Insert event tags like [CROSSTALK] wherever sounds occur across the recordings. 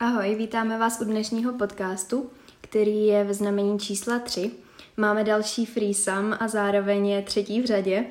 Ahoj, vítáme vás u dnešního podcastu, který je ve znamení čísla 3. Máme další freesam a zároveň je třetí v řadě.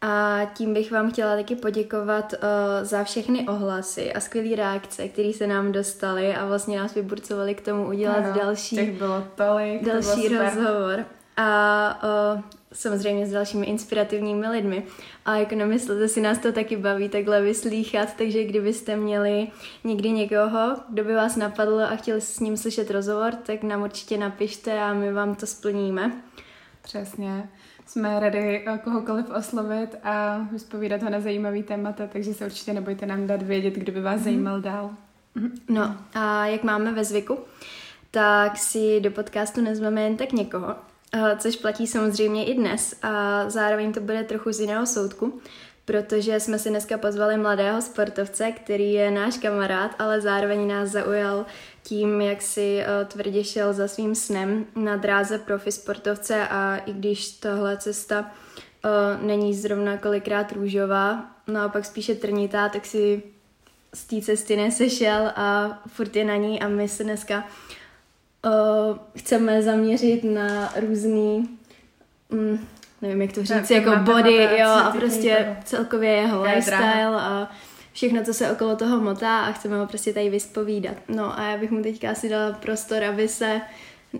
A tím bych vám chtěla taky poděkovat uh, za všechny ohlasy a skvělé reakce, které se nám dostaly a vlastně nás vyburcovali k tomu udělat ano, další, těch bylo tolik, další to bylo rozhovor. A uh, samozřejmě s dalšími inspirativními lidmi. A jako nemyslete si, nás to taky baví takhle vyslýchat, takže kdybyste měli někdy někoho, kdo by vás napadl a chtěli s ním slyšet rozhovor, tak nám určitě napište a my vám to splníme. Přesně. Jsme rady kohokoliv oslovit a vyspovídat ho na zajímavý témata, takže se určitě nebojte nám dát vědět, kdo by vás mm. zajímal dál. No a jak máme ve zvyku, tak si do podcastu nezveme jen tak někoho, Eh, což platí samozřejmě i dnes a zároveň to bude trochu z jiného soudku, protože jsme si dneska pozvali mladého sportovce, který je náš kamarád, ale zároveň nás zaujal tím, jak si uh, tvrdě šel za svým snem na dráze profi sportovce a i když tahle cesta uh, není zrovna kolikrát růžová, no a pak spíše trnitá, tak si z té cesty nesešel a furt je na ní a my se dneska uh, chceme zaměřit na různý, um, nevím jak to říct, tak, jako body, jo, a prostě celkově jeho lifestyle a všechno, co se okolo toho motá a chceme ho prostě tady vyspovídat. No a já bych mu teďka asi dala prostor, aby se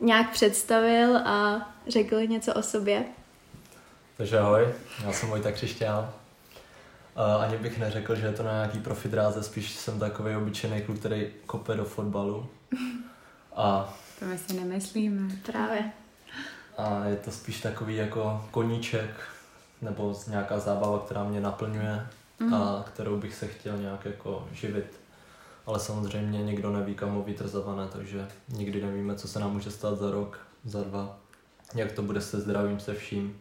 nějak představil a řekl něco o sobě. Takže ahoj, já jsem Vojta Křišťán. Uh, ani bych neřekl, že je to na nějaký profi dráze, spíš jsem takový obyčejný kluk, který kope do fotbalu. A to my si nemyslíme. Právě. A je to spíš takový jako koníček, nebo nějaká zábava, která mě naplňuje mm. a kterou bych se chtěl nějak jako živit. Ale samozřejmě nikdo neví, kam ho vytrzavané, takže nikdy nevíme, co se nám může stát za rok, za dva, jak to bude se zdravím, se vším.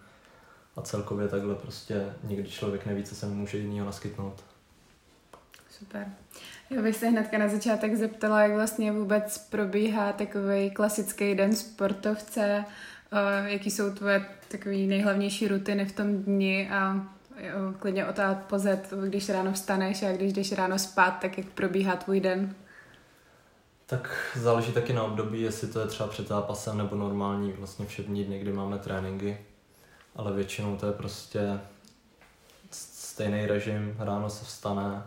A celkově takhle prostě nikdy člověk neví, co se mu může jinýho naskytnout. Super. Já bych se hnedka na začátek zeptala, jak vlastně vůbec probíhá takový klasický den sportovce, jaký jsou tvoje takové nejhlavnější rutiny v tom dni a klidně o to pozet, když ráno vstaneš a když jdeš ráno spát, tak jak probíhá tvůj den? Tak záleží taky na období, jestli to je třeba před zápasem nebo normální vlastně všední dny, kdy máme tréninky. Ale většinou to je prostě stejný režim, ráno se vstane,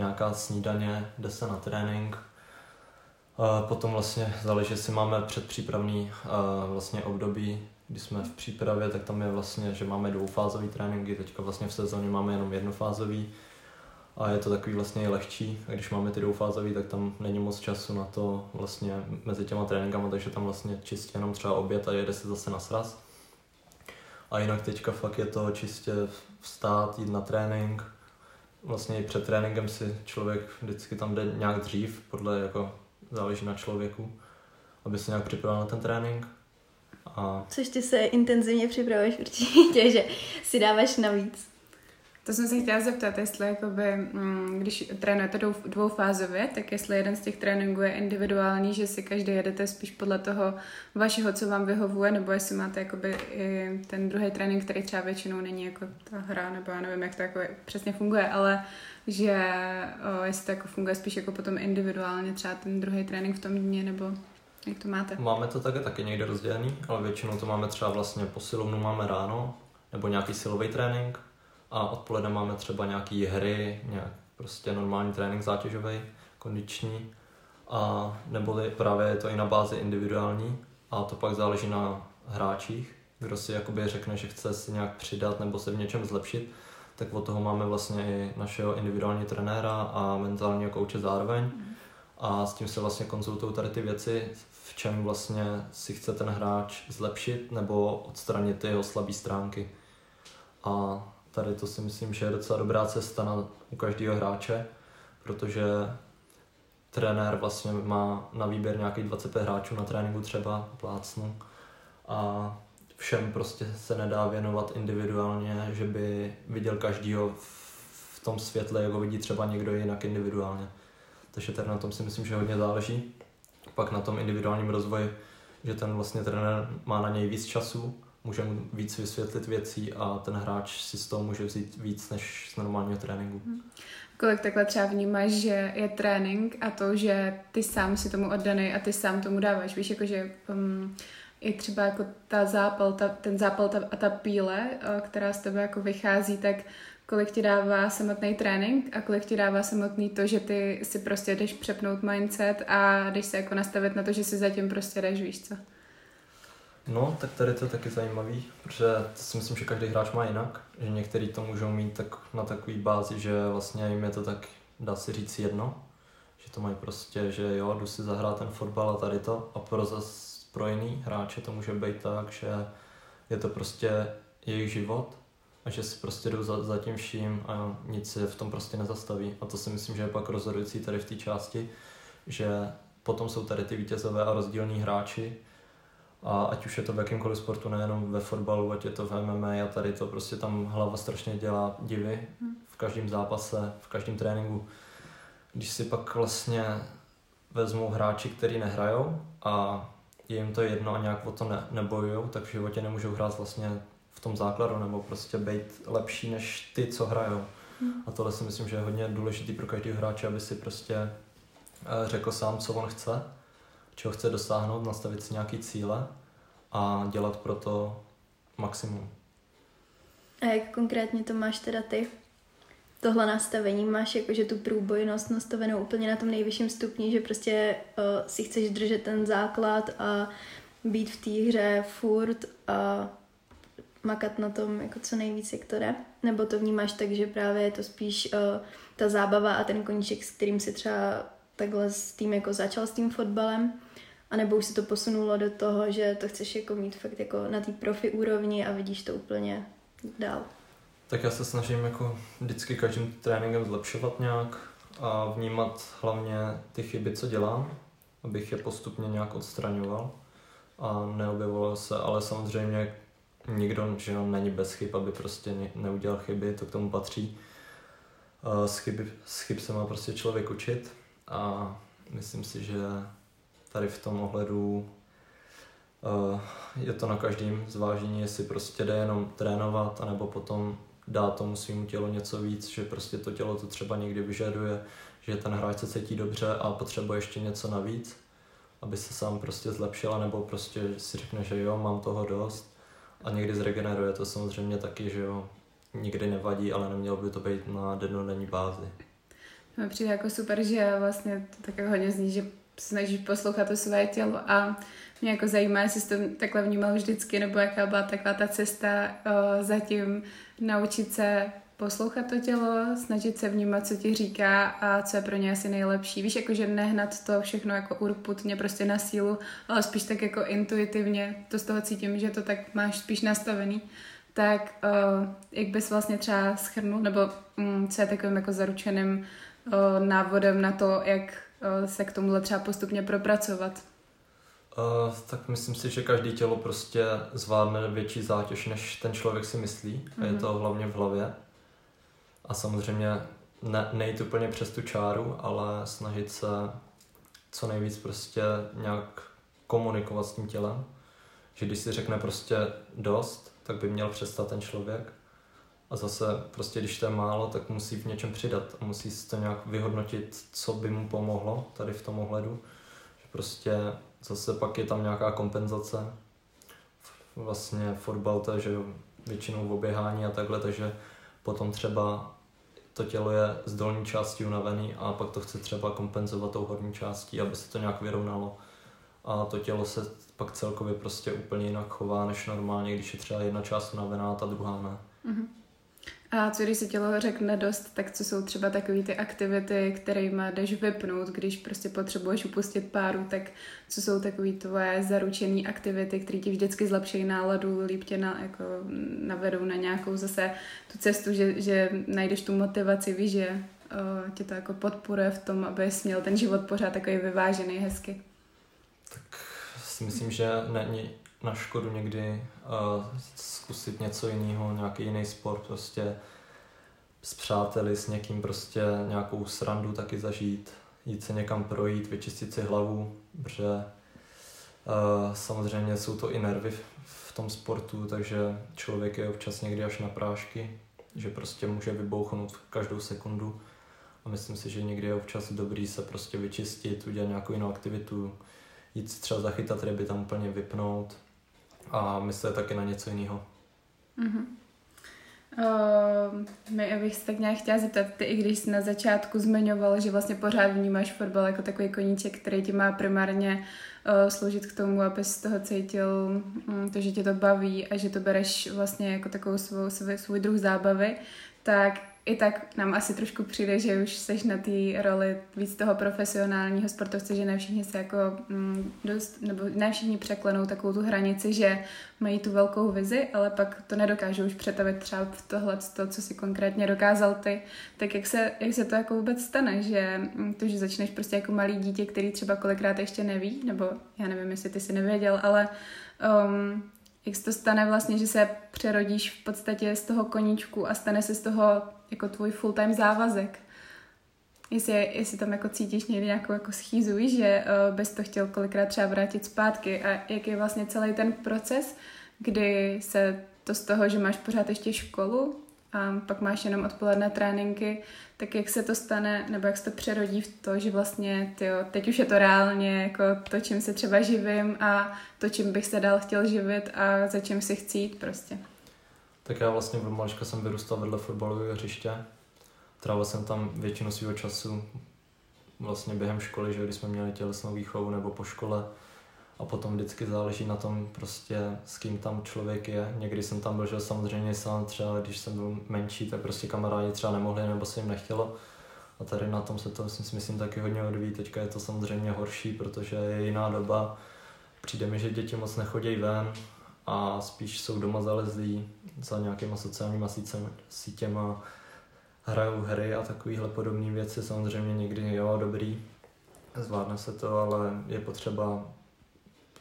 nějaká snídaně, jde se na trénink. Potom vlastně záleží, jestli máme předpřípravný vlastně období, kdy jsme v přípravě, tak tam je vlastně, že máme dvoufázový tréninky, teďka vlastně v sezóně máme jenom jednofázový a je to takový vlastně lehčí. A když máme ty dvoufázový, tak tam není moc času na to vlastně mezi těma tréninkama, takže tam vlastně čistě jenom třeba oběd a jede se zase na sraz. A jinak teďka fakt je to čistě vstát, jít na trénink, vlastně i před tréninkem si člověk vždycky tam jde nějak dřív, podle jako záleží na člověku, aby se nějak připravil na ten trénink. A... Což ty se intenzivně připravuješ určitě, že si dáváš navíc. To jsem se chtěla zeptat, jestli jakoby, mm, když trénujete dvoufázově, tak jestli jeden z těch tréninků je individuální, že si každý jedete spíš podle toho vašeho, co vám vyhovuje, nebo jestli máte jakoby i ten druhý trénink, který třeba většinou není jako ta hra, nebo já nevím, jak to jako přesně funguje, ale že o, jestli to jako funguje spíš jako potom individuálně, třeba ten druhý trénink v tom dně, nebo jak to máte? Máme to také taky někde rozdělený, ale většinou to máme třeba vlastně posilovnu máme ráno, nebo nějaký silový trénink, a odpoledne máme třeba nějaké hry, nějak prostě normální trénink zátěžový, kondiční, a nebo právě je to i na bázi individuální a to pak záleží na hráčích, kdo si jakoby řekne, že chce si nějak přidat nebo se v něčem zlepšit, tak od toho máme vlastně i našeho individuální trenéra a mentálního kouče zároveň. A s tím se vlastně konzultují tady ty věci, v čem vlastně si chce ten hráč zlepšit nebo odstranit ty jeho slabé stránky. A tady to si myslím, že je docela dobrá cesta na, u každého hráče, protože trenér vlastně má na výběr nějakých 25 hráčů na tréninku třeba, plácnu. A všem prostě se nedá věnovat individuálně, že by viděl každýho v tom světle, jak ho vidí třeba někdo jinak individuálně. Takže tady na tom si myslím, že hodně záleží. Pak na tom individuálním rozvoji, že ten vlastně trenér má na něj víc času může mu víc vysvětlit věcí a ten hráč si z toho může vzít víc než z normálního tréninku. Hmm. Kolik takhle třeba vnímáš, že je trénink a to, že ty sám si tomu oddaný a ty sám tomu dáváš, víš, jakože um, i třeba jako ta zápal, ta, ten zápal ta, a ta píle, uh, která z tebe jako vychází, tak kolik ti dává samotný trénink a kolik ti dává samotný to, že ty si prostě jdeš přepnout mindset a jdeš se jako nastavit na to, že si zatím prostě jdeš, víš co? No, tak tady to je taky zajímavý, protože si myslím, že každý hráč má jinak, že některý to můžou mít tak na takový bázi, že vlastně jim je to tak, dá se říct, jedno, že to mají prostě, že jo, jdu si zahrát ten fotbal a tady to. A pro, zas, pro jiný hráče to může být tak, že je to prostě jejich život a že si prostě jdou za, za tím vším a nic se v tom prostě nezastaví. A to si myslím, že je pak rozhodující tady v té části, že potom jsou tady ty vítězové a rozdílní hráči, a ať už je to v jakémkoliv sportu, nejenom ve fotbalu, ať je to v MMA a tady to prostě tam hlava strašně dělá divy v každém zápase, v každém tréninku. Když si pak vlastně vezmou hráči, kteří nehrajou a je jim to jedno a nějak o to ne, nebojujou, tak v životě nemůžou hrát vlastně v tom základu nebo prostě být lepší než ty, co hrajou. Hmm. A tohle si myslím, že je hodně důležitý pro každého hráče, aby si prostě eh, řekl sám, co on chce, čeho chce dosáhnout, nastavit si nějaký cíle a dělat pro to maximum. A jak konkrétně to máš teda ty? Tohle nastavení máš jakože tu průbojnost nastavenou úplně na tom nejvyšším stupni, že prostě uh, si chceš držet ten základ a být v té hře furt a makat na tom jako co nejvíc, jde? Nebo to vnímáš tak, že právě je to spíš uh, ta zábava a ten koníček, s kterým si třeba takhle s tím jako začal s tím fotbalem? A nebo už se to posunulo do toho, že to chceš jako mít fakt jako na té profi úrovni a vidíš to úplně dál? Tak já se snažím jako vždycky každým tréninkem zlepšovat nějak a vnímat hlavně ty chyby, co dělám, abych je postupně nějak odstraňoval a neobjevoval se, ale samozřejmě nikdo že no, není bez chyb, aby prostě neudělal chyby, to k tomu patří. Z, chyby, z chyb se má prostě člověk učit a myslím si, že tady v tom ohledu uh, je to na každém zvážení, jestli prostě jde jenom trénovat, anebo potom dá tomu svým tělu něco víc, že prostě to tělo to třeba někdy vyžaduje, že ten hráč se cítí dobře a potřebuje ještě něco navíc, aby se sám prostě zlepšila, nebo prostě si řekne, že jo, mám toho dost a někdy zregeneruje to samozřejmě taky, že jo, nikdy nevadí, ale nemělo by to být na dennodenní bázi. Mi přijde jako super, že vlastně to tak jako hodně zní, že snažíš poslouchat to své tělo a mě jako zajímá, jestli jsi to takhle vnímal vždycky, nebo jaká byla taková ta cesta o, zatím naučit se poslouchat to tělo, snažit se vnímat, co ti říká a co je pro ně asi nejlepší. Víš, jakože nehnat to všechno jako urputně prostě na sílu, ale spíš tak jako intuitivně, to z toho cítím, že to tak máš spíš nastavený. Tak o, jak bys vlastně třeba schrnul, nebo mm, co je takovým jako zaručeným návodem na to, jak se k tomuhle třeba postupně propracovat? Uh, tak myslím si, že každý tělo prostě zvládne větší zátěž, než ten člověk si myslí. Mm-hmm. A je mhm. to hlavně v hlavě. A samozřejmě ne, nejít úplně přes tu čáru, ale snažit se co nejvíc prostě nějak komunikovat s tím tělem. Že když si řekne prostě dost, tak by měl přestat ten člověk a zase prostě, když to je málo, tak musí v něčem přidat a musí si to nějak vyhodnotit, co by mu pomohlo tady v tom ohledu. Že prostě zase pak je tam nějaká kompenzace. Vlastně fotbal to je, že většinou v oběhání a takhle, takže potom třeba to tělo je z dolní části unavený a pak to chce třeba kompenzovat tou horní částí, aby se to nějak vyrovnalo. A to tělo se pak celkově prostě úplně jinak chová než normálně, když je třeba jedna část unavená a ta druhá ne. Mm-hmm. A co když se tělo řekne dost, tak co jsou třeba takové ty aktivity, kterými jdeš vypnout, když prostě potřebuješ upustit páru, tak co jsou takové tvoje zaručené aktivity, které ti vždycky zlepší náladu, líp tě na, jako, navedou na nějakou zase tu cestu, že, že najdeš tu motivaci, víš, že o, tě to jako podporuje v tom, abys měl ten život pořád takový vyvážený, hezky. Tak si myslím, že není na škodu někdy uh, zkusit něco jiného, nějaký jiný sport, prostě s přáteli, s někým prostě nějakou srandu taky zažít, jít se někam projít, vyčistit si hlavu, protože Uh, samozřejmě jsou to i nervy v, tom sportu, takže člověk je občas někdy až na prášky, že prostě může vybouchnout každou sekundu. A myslím si, že někdy je občas dobrý se prostě vyčistit, udělat nějakou jinou aktivitu, jít třeba zachytat ryby, tam úplně vypnout a myslet taky na něco jiného. Mm-hmm. Uh, my, abych se tak nějak chtěla zeptat, ty i když jsi na začátku zmiňoval, že vlastně pořád vnímáš fotbal jako takový koníček, který ti má primárně uh, sloužit k tomu, aby z toho cítil um, to, že tě to baví a že to bereš vlastně jako takovou svou, svůj, svůj druh zábavy, tak i tak nám asi trošku přijde, že už seš na té roli víc toho profesionálního sportovce, že ne všichni se jako mm, dost, nebo ne všichni překlenou takovou tu hranici, že mají tu velkou vizi, ale pak to nedokážou už přetavit třeba v tohle, to, co si konkrétně dokázal ty. Tak jak se, jak se to jako vůbec stane, že mm, to, že začneš prostě jako malý dítě, který třeba kolikrát ještě neví, nebo já nevím, jestli ty si nevěděl, ale um, jak se to stane vlastně, že se přerodíš v podstatě z toho koníčku a stane se z toho jako tvůj full-time závazek. Jestli, jestli tam jako cítíš někdy nějakou jako schýzu, že uh, bys to chtěl kolikrát třeba vrátit zpátky a jak je vlastně celý ten proces, kdy se to z toho, že máš pořád ještě školu a pak máš jenom odpoledné tréninky, tak jak se to stane, nebo jak se to přerodí v to, že vlastně tyjo, teď už je to reálně jako to, čím se třeba živím a to, čím bych se dál chtěl živit a za čím si chci jít prostě. Tak já vlastně od malička jsem vyrůstal vedle fotbalového hřiště. Trávil jsem tam většinu svého času vlastně během školy, že když jsme měli tělesnou výchovu nebo po škole. A potom vždycky záleží na tom prostě, s kým tam člověk je. Někdy jsem tam byl, že samozřejmě sám třeba, když jsem byl menší, tak prostě kamarádi třeba nemohli nebo se jim nechtělo. A tady na tom se to si myslím taky hodně odvíjí. Teďka je to samozřejmě horší, protože je jiná doba. Přijde mi, že děti moc nechodí ven, a spíš jsou doma zalezlí za nějakýma sociálníma sítěma, hrajou hry a takovéhle podobné věci. Samozřejmě někdy jo, dobrý, zvládne se to, ale je potřeba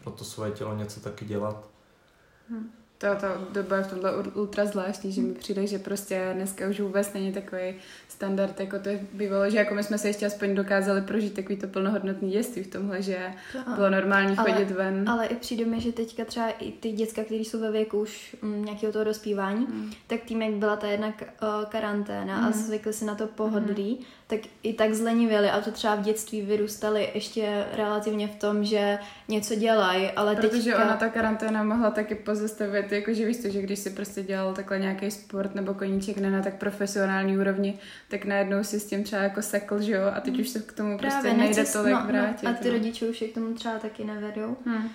pro to svoje tělo něco taky dělat. Hmm to, to doba je v tomhle ultra zvláštní, že mi přijde, že prostě dneska už vůbec není takový standard, jako to bývalo, že jako my jsme se ještě aspoň dokázali prožít takový to plnohodnotný dětství v tomhle, že to, bylo normální ale, chodit ven. Ale i přijde mi, že teďka třeba i ty děcka, které jsou ve věku už mm, nějakého toho dospívání, mm. tak tím, jak byla ta jednak uh, karanténa mm. a zvykli si na to pohodlí, mm. Tak i tak zlenivěli a to třeba v dětství vyrůstali ještě relativně v tom, že něco dělají, ale Protože teďka... ona ta karanténa mohla taky pozastavit to jako, že víš to, že když si prostě dělal takhle nějaký sport nebo koníček ne na tak profesionální úrovni, tak najednou si s tím třeba jako sekl, že jo, a teď už se k tomu Právě, prostě nejde nechci, tolik no, vrátit. No, a ty no. rodiče už je k tomu třeba taky nevedou. Hmm.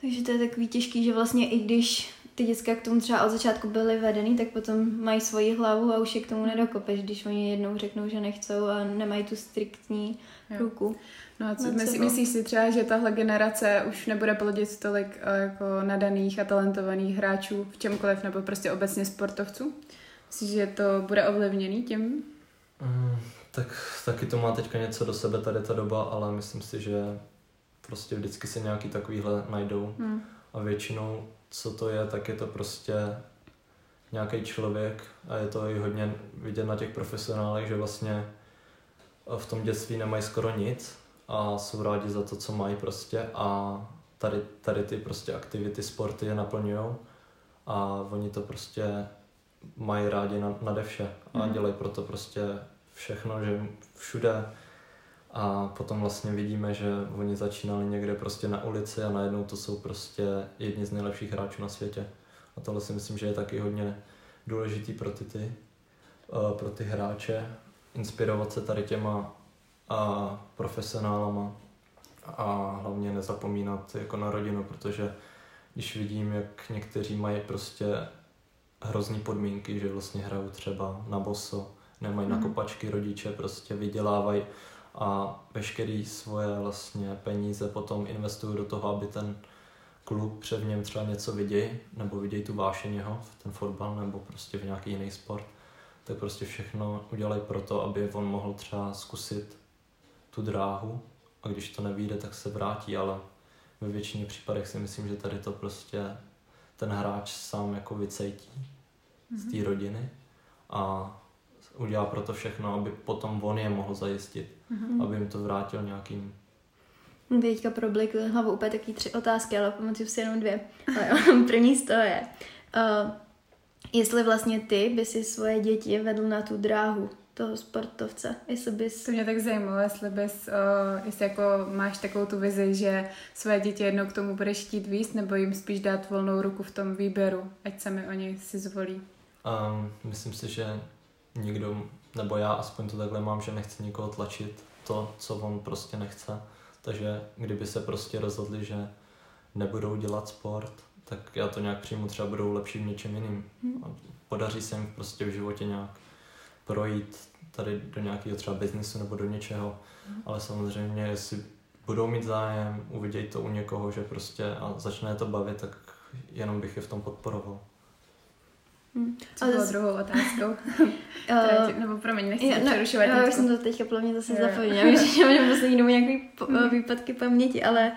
Takže to je takový těžký, že vlastně i když ty děcka k tomu třeba od začátku byly vedený, tak potom mají svoji hlavu a už je k tomu nedokopeš, když oni jednou řeknou, že nechcou a nemají tu striktní jo. ruku. No a co, myslí, myslíš si třeba, že tahle generace už nebude plodit tolik eh, jako nadaných a talentovaných hráčů v čemkoliv, nebo prostě obecně sportovců? Myslíš, že to bude ovlivněný tím? Mm, tak taky to má teďka něco do sebe tady ta doba, ale myslím si, že prostě vždycky se nějaký takovýhle najdou. Hmm. A většinou, co to je, tak je to prostě nějaký člověk a je to i hodně vidět na těch profesionálech, že vlastně v tom dětství nemají skoro nic a jsou rádi za to, co mají prostě a tady, tady ty prostě aktivity, sporty je naplňují a oni to prostě mají rádi na, nade vše a mm. dělají proto prostě všechno, že všude a potom vlastně vidíme, že oni začínali někde prostě na ulici a najednou to jsou prostě jedni z nejlepších hráčů na světě. A tohle si myslím, že je taky hodně důležitý pro ty, ty, eh, pro ty hráče, inspirovat se tady těma a profesionálama a hlavně nezapomínat jako na rodinu, protože když vidím, jak někteří mají prostě hrozný podmínky, že vlastně hrajou třeba na boso, nemají mm. na kopačky rodiče, prostě vydělávají a veškerý svoje vlastně peníze potom investují do toho, aby ten klub před něm třeba něco vidějí, nebo vidějí tu vášeň jeho, ten fotbal, nebo prostě v nějaký jiný sport, tak prostě všechno udělají pro to, aby on mohl třeba zkusit tu dráhu a když to nevíde, tak se vrátí, ale ve většině případech si myslím, že tady to prostě ten hráč sám jako vycejtí mm-hmm. z té mhm. rodiny a udělá pro to všechno, aby potom on je mohl zajistit, mm-hmm. aby jim to vrátil nějakým teďka problikly hlavou úplně taky tři otázky, ale pamatuju si jenom dvě. Ale [LAUGHS] první z toho je, uh, jestli vlastně ty by si svoje děti vedl na tu dráhu toho sportovce, jestli bys... To mě tak zajímalo, jestli bys, uh, jestli jako máš takovou tu vizi, že své děti jednou k tomu budeš chtít víc, nebo jim spíš dát volnou ruku v tom výběru, ať sami oni si zvolí. Um, myslím si, že nikdo, nebo já aspoň to takhle mám, že nechci nikoho tlačit to, co on prostě nechce. Takže kdyby se prostě rozhodli, že nebudou dělat sport, tak já to nějak přijmu, třeba budou lepší v něčem jiným. Hmm. A podaří se jim prostě v životě nějak projít tady do nějakého třeba biznesu nebo do něčeho, Hmm. ale samozřejmě, jestli budou mít zájem, uvidějí to u někoho, že prostě a začne to bavit, tak jenom bych je v tom podporoval. Hm. Co Ale bylo zas- druhou otázkou? [LAUGHS] Která [LAUGHS] tě- nebo promiň, nechci no, přerušovat. jo, už jsem to teďka mě zase Jo, zapomněla, [LAUGHS] že mám poslední dobu nějaký po, Mhm. výpadky paměti, ale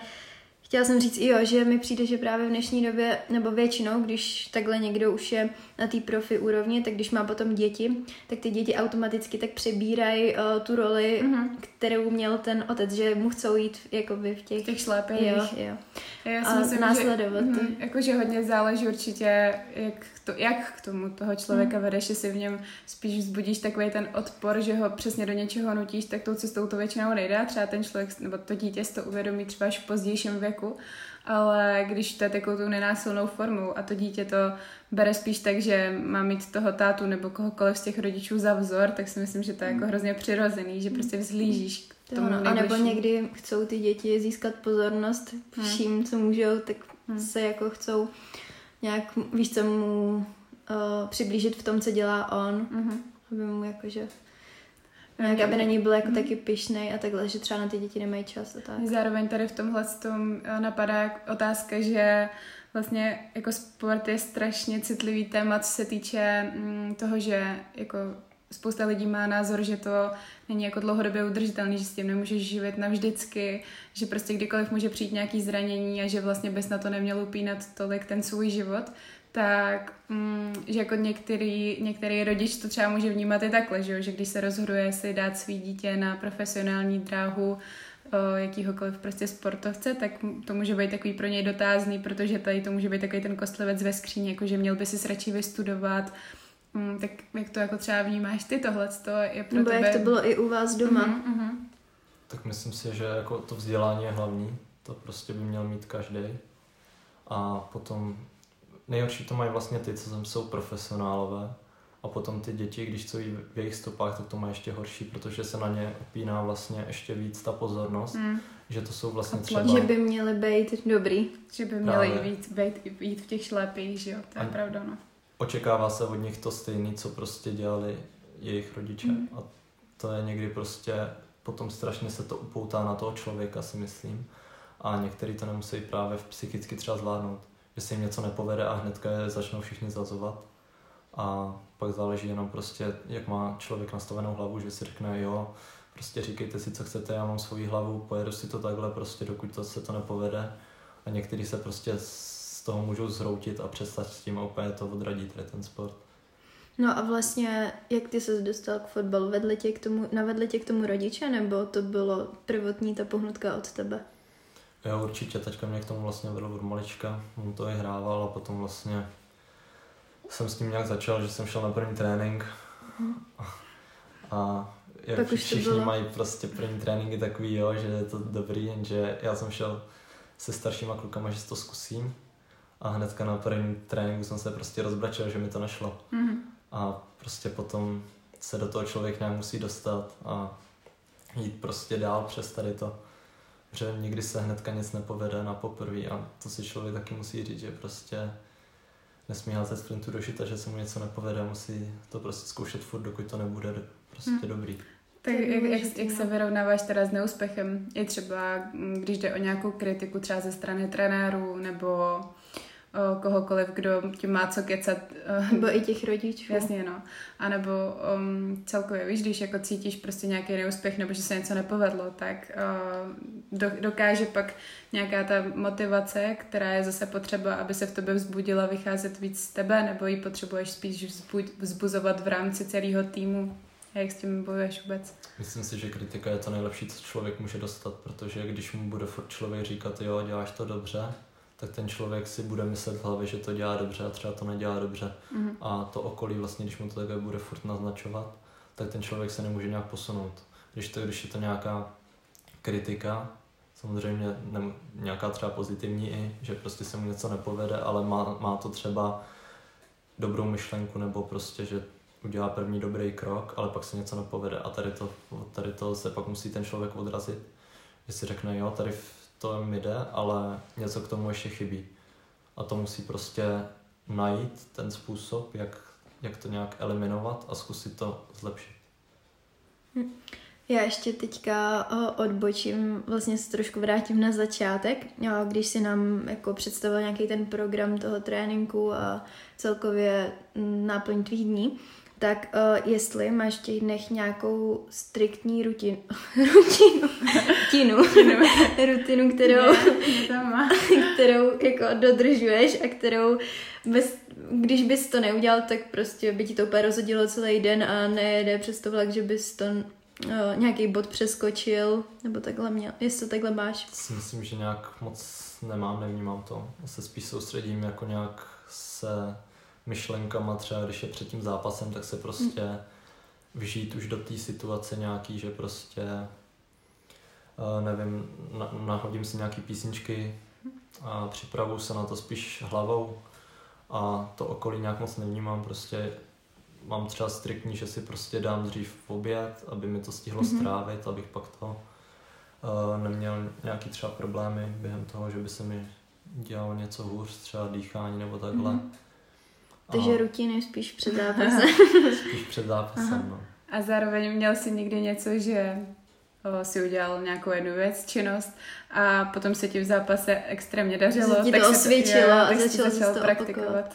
chtěla jsem říct i jo, že mi přijde, že právě v dnešní době, nebo většinou, když takhle někdo už je na té profi úrovni, tak když má potom děti, tak ty děti automaticky tak přebírají uh, tu roli, Mhm. kterou měl ten otec, že mu chcou jít jakoby v těch... V těch šlépejích. Jo, jo. Já A následovat Že, mhm, jakože hodně záleží určitě, jak, to, jak k tomu toho člověka Mhm. vedeš, jestli v něm spíš vzbudíš takový ten odpor, že ho přesně do něčeho nutíš, tak tou cestou to většinou nejde. A Třeba ten člověk nebo to dítě si to uvědomí třeba až v pozdějším věku, ale když to je takovou tu nenásilnou formou a to dítě to bere spíš tak, že má mít toho tátu nebo kohokoliv z těch rodičů za vzor, tak si myslím, že to je jako hrozně přirozený, že prostě vzhlížíš k To tomu ono. A nebo někdy chcou ty děti získat pozornost Hmm. vším, co můžou, tak Hmm. se jako chcou nějak, víš co, mu uh, přiblížit v tom, co dělá on, Mhm. aby mu jakože nějak, aby na něj byl jako taky pišnej a takhle, že třeba na ty děti nemají čas a tak. Zároveň tady v tomhle tom eh, napadá otázka, že vlastně jako sport je strašně citlivý téma, co se týče mm, toho, že jako spousta lidí má názor, že to není jako dlouhodobě udržitelný, že s tím nemůžeš živit navždycky, že prostě kdykoliv může přijít nějaký zranění a že vlastně bys na to neměl upínat tolik ten svůj život, tak mm, že jako některý, některý rodič to třeba může vnímat i takhle, že, že když se rozhoduje si dát svý dítě na profesionální dráhu jakýhokoliv prostě sportovce, tak to může být takový pro něj dotázný, protože tady to může být takový ten kostlivec ve skříni, jako že měl by si radši vystudovat, Mm, tak jak to jako třeba vnímáš ty tohle, je pro Nebo tebe... jak to bylo i u vás doma. Mhm, mhm. Tak myslím si, že jako to vzdělání je hlavní, to prostě by měl mít každý. A potom nejhorší to mají vlastně ty, co tam jsou profesionálové. A potom ty děti, když jsou jí v jejich stopách, tak to má ještě horší, protože se na ně opíná vlastně ještě víc ta pozornost, Mm, že to jsou vlastně A třeba... Že by měly být dobrý. že by měli Právě. jít, být, jít v těch šlépích, že jo, to je A- pravda, no. Očekává se od nich to stejné, co prostě dělali jejich rodiče. Mm. A to je někdy prostě, potom strašně se to upoutá na toho člověka, si myslím. A některý to nemusí právě psychicky třeba zvládnout. Že se jim něco nepovede a hnedka je začnou všichni zazovat. A pak záleží jenom prostě, jak má člověk nastavenou hlavu, že si řekne, jo, prostě říkejte si, co chcete, já mám svoji hlavu, pojedu si to takhle, prostě dokud to se to nepovede. A někteří se prostě z toho můžou zhroutit a přestat s tím a úplně to odradí, tady ten sport. No a vlastně, jak ty se dostal k fotbalu? Vedli tě k tomu, navedli tě k tomu rodiče, nebo to bylo prvotní ta pohnutka od tebe? Jo, určitě, teďka mě k tomu vlastně vedl od malička, on to i hrával a potom vlastně jsem s tím nějak začal, že jsem šel na první trénink a jak Pak všichni bylo- mají prostě první tréninky takový, jo, že je to dobrý, jenže já jsem šel se staršíma klukama, že to zkusím a hnedka na první tréninku jsem se prostě rozbračil, že mi to nešlo Mhm. a prostě potom se do toho člověk nějak musí dostat a jít prostě dál přes tady to. Že nikdy se hnedka nic nepovede na poprvé a to si člověk taky musí říct, že prostě nesmí házet sprintu do žita, že se mu něco nepovede, musí to prostě zkoušet furt, dokud to nebude prostě Hmm. dobrý. Tak jak, jak, jak no. se vyrovnáváš teda s neúspěchem? I třeba, mm, když jde o nějakou kritiku třeba ze strany trenérů nebo o kohokoliv, kdo ti má co kecat. eh, Nebo i těch rodičů. Jasně, no. A nebo um, celkově, víš, když jako cítíš prostě nějaký neúspěch nebo že se něco nepovedlo, tak uh, do, dokáže pak nějaká ta motivace, která je zase potřeba, aby se v tobě vzbudila, vycházet víc z tebe, nebo ji potřebuješ spíš vzbud, vzbuzovat v rámci celého týmu A jak s tím bojuješ vůbec? Myslím si, že kritika je to nejlepší, co člověk může dostat, protože když mu bude furt člověk říkat, jo, děláš to dobře, tak ten člověk si bude myslet v hlavě, že to dělá dobře a třeba to nedělá dobře. Mhm. A to okolí vlastně, když mu to takhle bude furt naznačovat, tak ten člověk se nemůže nějak posunout. Když to, když je to nějaká kritika, samozřejmě ne, nějaká třeba pozitivní i, že prostě se mu něco nepovede, ale má, má to třeba dobrou myšlenku nebo prostě, že udělá první dobrý krok, ale pak se něco nepovede a tady to, tady to se pak musí ten člověk odrazit, že si řekne, jo, tady to mi jde, ale něco k tomu ještě chybí. A to musí prostě najít ten způsob, jak, jak to nějak eliminovat a zkusit to zlepšit. Já ještě teďka o, odbočím, vlastně se trošku vrátím na začátek, když si nám jako představil nějaký ten program toho tréninku a celkově náplň tvých dní, tak uh, jestli máš v těch dnech nějakou striktní [LAUGHS] rutinu, rutinu, rutinu, rutinu kterou, [LAUGHS] kterou jako dodržuješ a kterou bez, když bys to neudělal, tak prostě by ti to úplně rozhodilo celý den a nejede přes to vlak, že bys to uh, nějaký bod přeskočil, nebo takhle měl, jestli to takhle máš. Si myslím, že nějak moc nemám, nevnímám to. Se spíš soustředím jako nějak se myšlenkama, třeba když je před tím zápasem, tak se prostě vžít už do té situace nějaký, že prostě uh, nevím, na, nahodím si nějaký písničky a připravu se na to spíš hlavou a to okolí nějak moc nevnímám, prostě mám třeba striktní, že si prostě dám dřív v oběd, aby mi to stihlo mm-hmm. strávit, abych pak to uh, neměl nějaký třeba problémy během toho, že by se mi dělalo něco hůř, třeba dýchání nebo takhle. Mm-hmm. Takže rutiny spíš před zápasem. [LAUGHS] spíš před zápasem, no. A zároveň měl jsi někdy něco, že o, si udělal nějakou jednu věc, činnost a potom se ti v zápase extrémně dařilo. Ti to osvědčilo a začal jsi to praktikovat.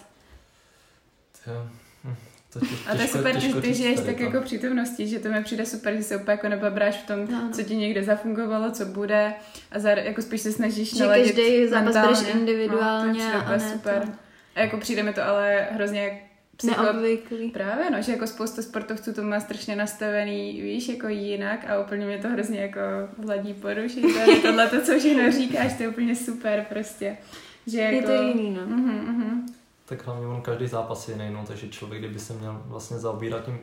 Jo. Hm, to těž, a to je super, že ty žiješ tak jako přítomností, že to mi přijde super, že se úplně jako nebabráš v tom, no, no. co ti někde zafungovalo, co bude a za, jako spíš se snažíš že naladit každý zápas bereš individuálně no, to a ne super. To. A jako přijde mi to ale hrozně psycho... Neobvyklý. Právě, no, že jako spousta sportovců to má strašně nastavený, víš, jako jinak a úplně mě to hrozně jako hladí poruší. To tohle to, co všechno říkáš, to je úplně super prostě. Že jako... Je to jiný, no. Uh-huh, uh-huh. Tak hlavně on každý zápas je jiný, no, takže člověk, kdyby se měl vlastně zaobírat tím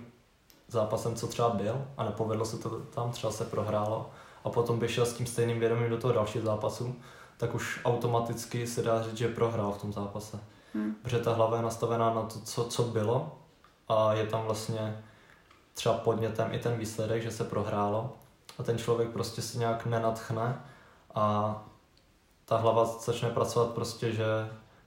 zápasem, co třeba byl a nepovedlo se to tam, třeba se prohrálo a potom by šel s tím stejným vědomím do toho dalšího zápasu, tak už automaticky se dá říct, že prohrál v tom zápase. Hmm. Protože ta hlava je nastavená na to, co, co bylo a je tam vlastně třeba podnětem i ten výsledek, že se prohrálo a ten člověk prostě se nějak nenatchne a ta hlava začne pracovat prostě, že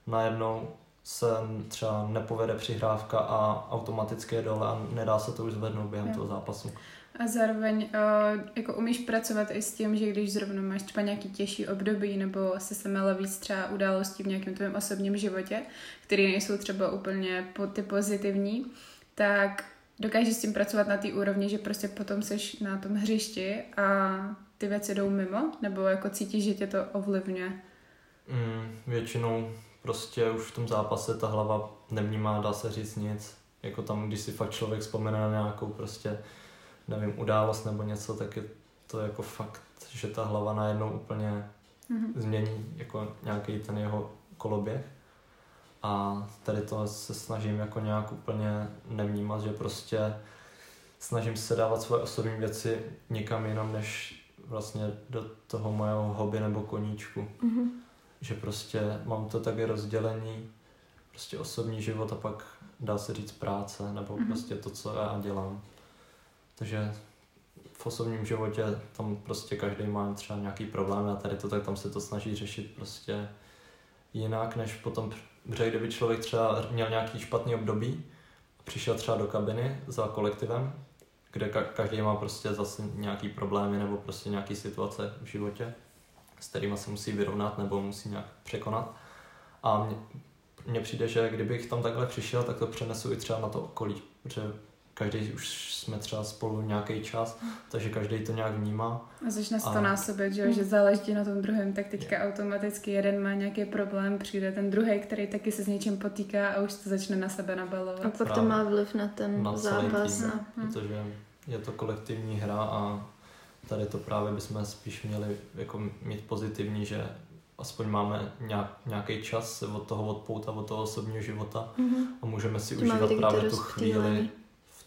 najednou se třeba nepovede přihrávka a automaticky je dole a nedá se to už zvednout během jo. toho zápasu. A zároveň uh, jako umíš pracovat i s tím, že když zrovna máš třeba nějaký těžší období nebo se semela víc třeba událostí v nějakém tvém osobním životě, které nejsou třeba úplně po, ty pozitivní, tak dokážeš s tím pracovat na té úrovni, že prostě potom seš na tom hřišti a ty věci jdou mimo? Nebo jako cítíš, že tě to ovlivňuje? Mm, většinou prostě už v tom zápase ta hlava nevnímá, dá se říct nic. Jako tam, když si fakt člověk vzpomene na nějakou prostě nevím, událost nebo něco, tak je to jako fakt, že ta hlava najednou úplně mm-hmm. změní jako nějaký ten jeho koloběh. A tady to se snažím jako nějak úplně nevnímat, že prostě snažím se dávat svoje osobní věci někam jinam, než vlastně do toho mojeho hobby nebo koníčku. Mm-hmm. Že prostě mám to také rozdělení, prostě osobní život a pak dá se říct práce, nebo mm-hmm. prostě to, co já dělám. Takže v osobním životě tam prostě každý má třeba nějaký problém a tady to, tak tam se to snaží řešit prostě jinak, než potom, protože kdyby člověk třeba měl nějaký špatný období, přišel třeba do kabiny za kolektivem, kde ka- každý má prostě zase nějaký problémy nebo prostě nějaký situace v životě, s kterými se musí vyrovnat nebo musí nějak překonat. A mně přijde, že kdybych tam takhle přišel, tak to přenesu i třeba na to okolí, protože každý už jsme třeba spolu nějaký čas, takže každý to nějak vnímá. A začne se to násobit, že, že záleží na tom druhém, tak teďka automaticky jeden má nějaký problém, přijde ten druhý, který taky se s něčím potýká a už to začne na sebe nabalovat. A pak to má vliv na ten na zápas. Tým, a... Protože je to kolektivní hra a tady to právě bychom spíš měli jako mít pozitivní, že aspoň máme nějak, nějaký čas se od toho odpoutat, od toho osobního života Mm-hmm. a můžeme si máme užívat právě tu chvíli.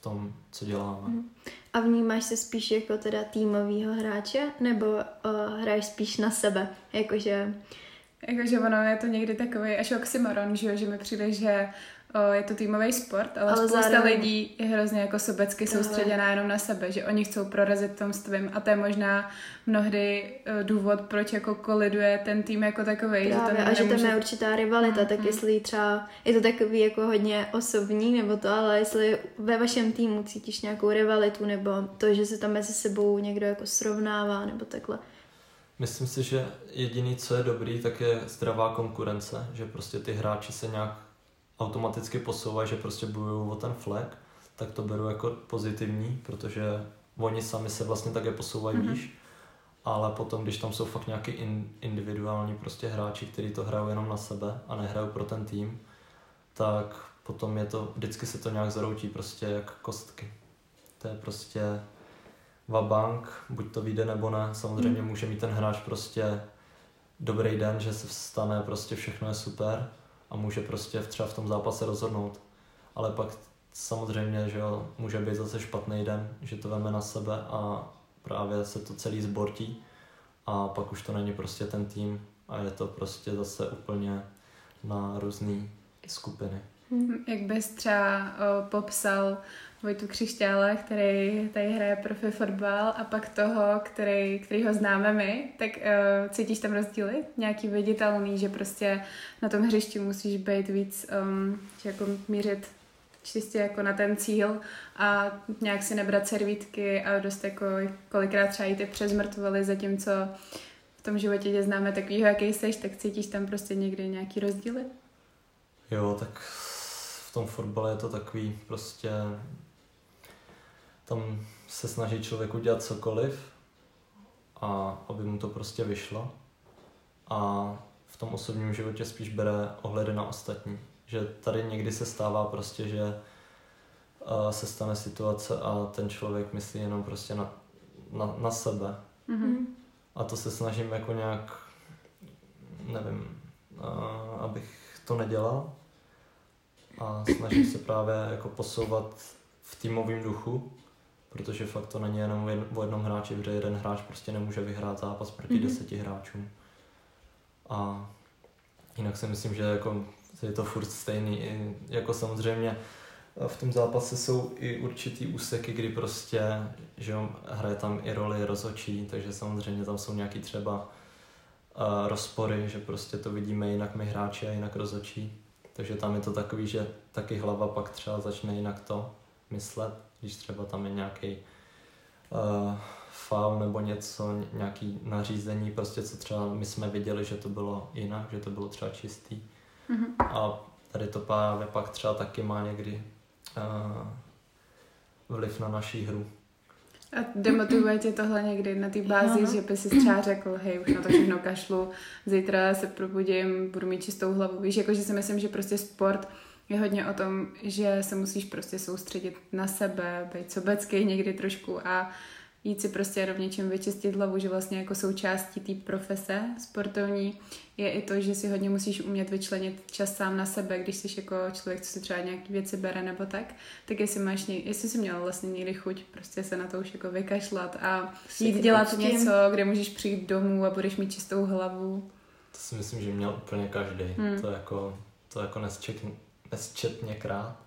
V tom, co děláme. Mhm. A vnímáš se spíš jako teda týmovýho hráče, nebo uh, hraješ spíš na sebe? Jakože, Jakože ono je to někdy takový až oxymoron, že, jo, že mi přijde, že je to týmový sport, ale, Ale spousta zároveň- lidí je hrozně jako sobecky Tohle. soustředěná jenom na sebe, že oni chcou prorazit tom svým a to je možná mnohdy eh, důvod, proč jako koliduje ten tým jako takový. že to a že tam nemůže- je určitá rivalita, Mm, tak mm. jestli třeba je to takový jako hodně osobní, nebo to, ale jestli ve vašem týmu cítíš nějakou rivalitu, nebo to, že se tam mezi sebou někdo jako srovnává, nebo takhle. Myslím si, že jediný, co je dobrý, tak je zdravá konkurence, že prostě ty hráči se nějak automaticky posouvají, že prostě bojují o ten flag, tak to beru jako pozitivní, protože oni sami se vlastně také posouvají Mhm. mm-hmm. výš, ale potom, když tam jsou fakt nějaký in, individuální prostě hráči, kteří to hrajou jenom na sebe a nehrajou pro ten tým, tak potom je to, vždycky se to nějak zaroutí prostě jak kostky. To je prostě vabank, buď to vyjde nebo ne. Samozřejmě Mm. může mít ten hráč prostě dobrý den, že se vstane, prostě všechno je super a může prostě třeba v tom zápase rozhodnout. Ale pak samozřejmě, že jo, může být zase špatný den, že to veme na sebe a právě se to celý zbortí a pak už to není prostě ten tým a je to prostě zase úplně na různé skupiny. Jak bys třeba o, popsal Vojtu Křišťála, který tady hraje profi fotbal a pak toho, který, který ho známe my, tak uh, cítíš tam rozdíly? Nějaký viditelný, že prostě na tom hřišti musíš být víc, um, jako mířit čistě jako na ten cíl a nějak si nebrat servítky a dost jako kolikrát třeba i ty přezmrtvali, zatímco v tom životě tě známe takovýho, jaký jsi, tak cítíš tam prostě někdy nějaký rozdíly? Jo, tak v tom fotbale je to takový prostě tam se snaží člověk udělat cokoliv a aby mu to prostě vyšlo a v tom osobním životě spíš bere ohledy na ostatní. Že tady někdy se stává prostě, že a se stane situace a ten člověk myslí jenom prostě na, na, na sebe. Mhm. A to se snažím jako nějak, nevím, a, abych to nedělal. A snažím se právě jako posouvat v týmovém duchu, protože fakt to není jenom o jedn- o jednom hráči, protože jeden hráč prostě nemůže vyhrát zápas proti Mhm. deseti hráčům. A jinak si myslím, že jako je to furt stejný. I jako samozřejmě v tom zápase jsou i určitý úseky, kdy prostě, že jo, hraje tam i roli rozhodčí, takže samozřejmě tam jsou nějaký třeba uh, rozpory, že prostě to vidíme jinak my hráči a jinak rozhodčí. Takže tam je to takový, že taky hlava pak třeba začne jinak to myslet, když třeba tam je nějaký uh, faul nebo něco, nějaký nařízení, prostě co třeba my jsme viděli, že to bylo jinak, že to bylo třeba čistý. Mhm. A tady to právě pak třeba taky má někdy uh, vliv na naší hru. A demotivuje tě tohle někdy na té bázi, Aha. že by si třeba řekl, hej, už na to všechno kašlu, zítra se probudím, budu mít čistou hlavu. Víš, jako že si myslím, že prostě sport je hodně o tom, že se musíš prostě soustředit na sebe, být sobecký někdy trošku a jít si prostě jenom něčím vyčistit hlavu, že vlastně jako součástí té profese sportovní je i to, že si hodně musíš umět vyčlenit čas sám na sebe, když jsi jako člověk, co si třeba nějaký věci bere nebo tak, tak jestli máš, ně, jestli jsi měl vlastně někdy chuť prostě se na to už jako vykašlat a jít to dělat pustím. něco, kde můžeš přijít domů a budeš mít čistou hlavu. To si myslím, že měl úplně každý. Hmm. To jako, to jako nesčetně, nesčetně krát.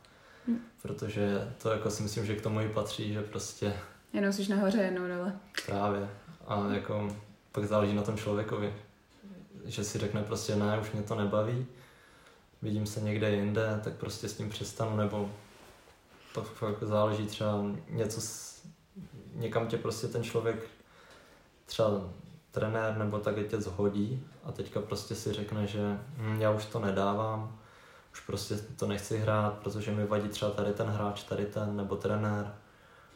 Hmm. Protože to jako si myslím, že k tomu i patří, že prostě Jenom jsi nahoře, jednou dole. právě. A jako pak záleží na tom člověkovi. Že si řekne prostě ne, už mě to nebaví, vidím se někde jinde, tak prostě s tím přestanu, nebo pak fakt záleží třeba něco, s, někam tě prostě ten člověk, třeba trenér nebo tak tě zhodí a teďka prostě si řekne, že hm, já už to nedávám, už prostě to nechci hrát, protože mi vadí třeba tady ten hráč, tady ten, nebo trenér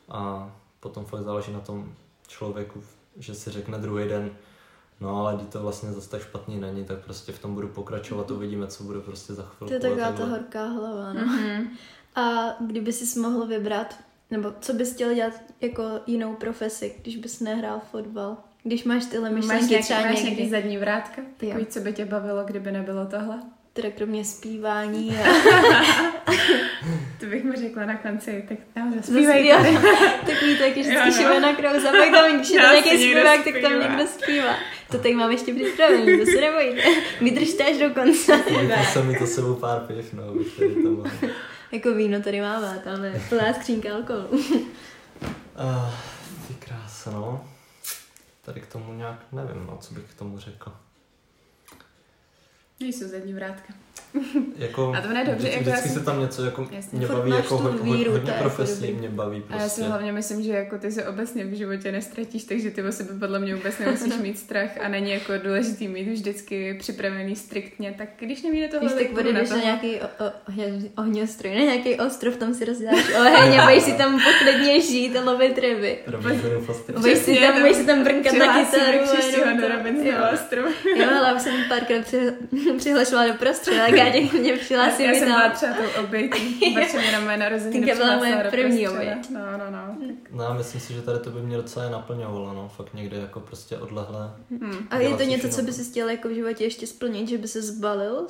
a potom fakt záleží na tom člověku, že si řekne druhý den, no ale když to vlastně zase tak špatný není, tak prostě v tom budu pokračovat, uvidíme, co bude prostě za chvilku. To je taková ta horká hlava, no. Mhm. A kdyby si mohl vybrat nebo co bys chtěl dělat jako jinou profesi, když bys nehrál fotbal? Když máš tyhle myšlenky Máš nějaký, třeba máš někdy. nějaký zadní vrátka? Takový, Jo. co by tě bavilo, kdyby nebylo tohle? Teda kromě zpívání a [LAUGHS] To bych mu řekla na konci, tak tam zaspívej. takový vždycky no. šime na krok, za pak tam, když je Já tam nějaký někdo zpěvák, tak tam zpívá. někdo zpívá. To tady mám ještě připravený, to se nebojte. [LAUGHS] Vydržte až do konce. Vypil jsem mi to sebou pár piv, no, už tady to mám. [LAUGHS] Jako víno tady máme, tam je plná skřínka alkoholu. Uh, ty krása, no. Tady k tomu nějak nevím, no, co bych k tomu řekl. Nejsou zadní vrátka. [LAUGHS] Jako, A to ne dobře, vždycky, jako já vždycky jsem- se tam něco, jako Jasně. mě Furt baví jako ho, ho, víru, hodně jako profesí, dobrý. mě baví A já si prostě. hlavně myslím, že jako ty se obecně v životě nestratíš, takže ty o sebe podle mě vůbec nemusíš [LAUGHS] mít strach a není jako důležitý mít vždycky připravený striktně, tak když nevíde tohle, Když tak odjedeš na tohle. nějaký ohňostroj, na nějaký ostrov, tam si rozděláš oheň a budeš si tam poklidně žít a lovit ryby. Prostě. Budeš si tam, to budeš si tam brnkat na kytaru. jenom do to- Robinsonova jo. ale už jsem párkrát při, [LAUGHS] přihlašovala do prostředí, tak já tě mě přihlásím Já i jsem byla třeba tou obětí, protože mě na moje narozeniny Tinka byla moje přihlásila první oběť. No, no, no. No myslím si, že tady to by mě docela naplňovalo, no, fakt někde jako prostě odlehlé. Hmm. A je to něco, co by si chtěl jako v životě ještě splnit, že by se zbalil?